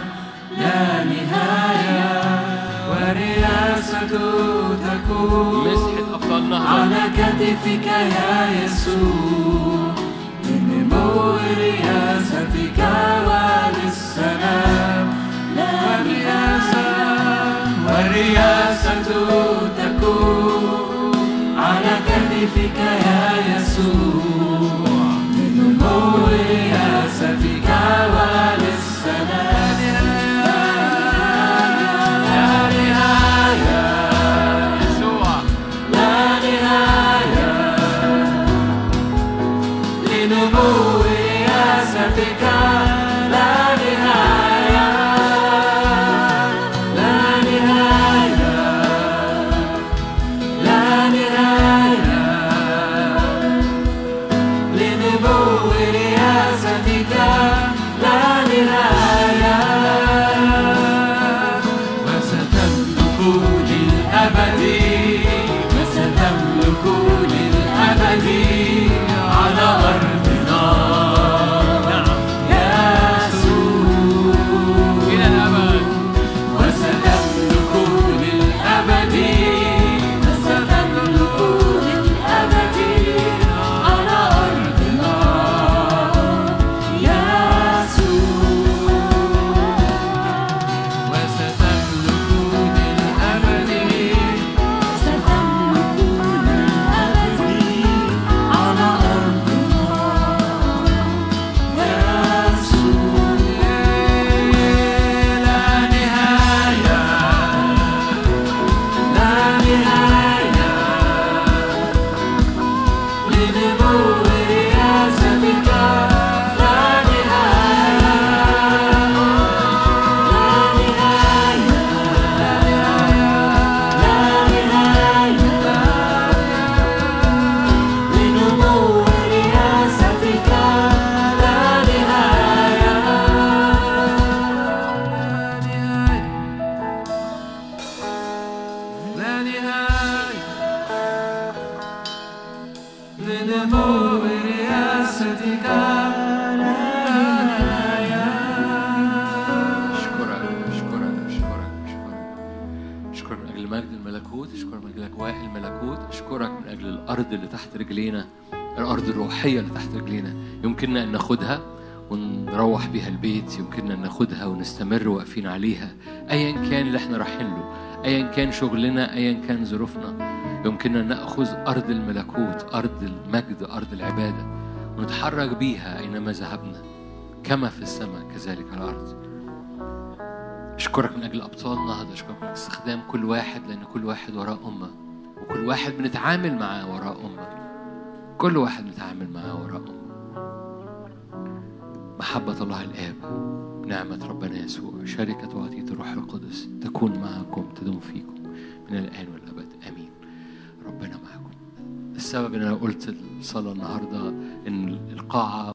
لا نهاية ورياسة تكون. على كتفك يا يسوع بنمو رياستك وللسلام والرياسة والرياسة تكون. على كتفك يا واقفين عليها ايا كان اللي إحنا رايحين له ايا كان شغلنا ايا كان ظروفنا. يمكننا نأخذ أرض الملكوت أرض المجد أرض العبادة ونتحرك بيها أينما ذهبنا كما في السماء كذلك على الأرض. أشكرك من أجل أبطال نهضه أشكرك من استخدام كل واحد لأن كل واحد وراه أمة وكل واحد بنتعامل معاه وراه أمة. كل واحد بنتعامل معاه وراه أمة. محبة الله الاب نعمة ربنا يسوع شركة وعطيه الروح القدس تكون معكم تدوم فيكم من الآن والابد آمين. ربنا معكم. السبب إن أنا قلت الصلاة النهارده إن القاعة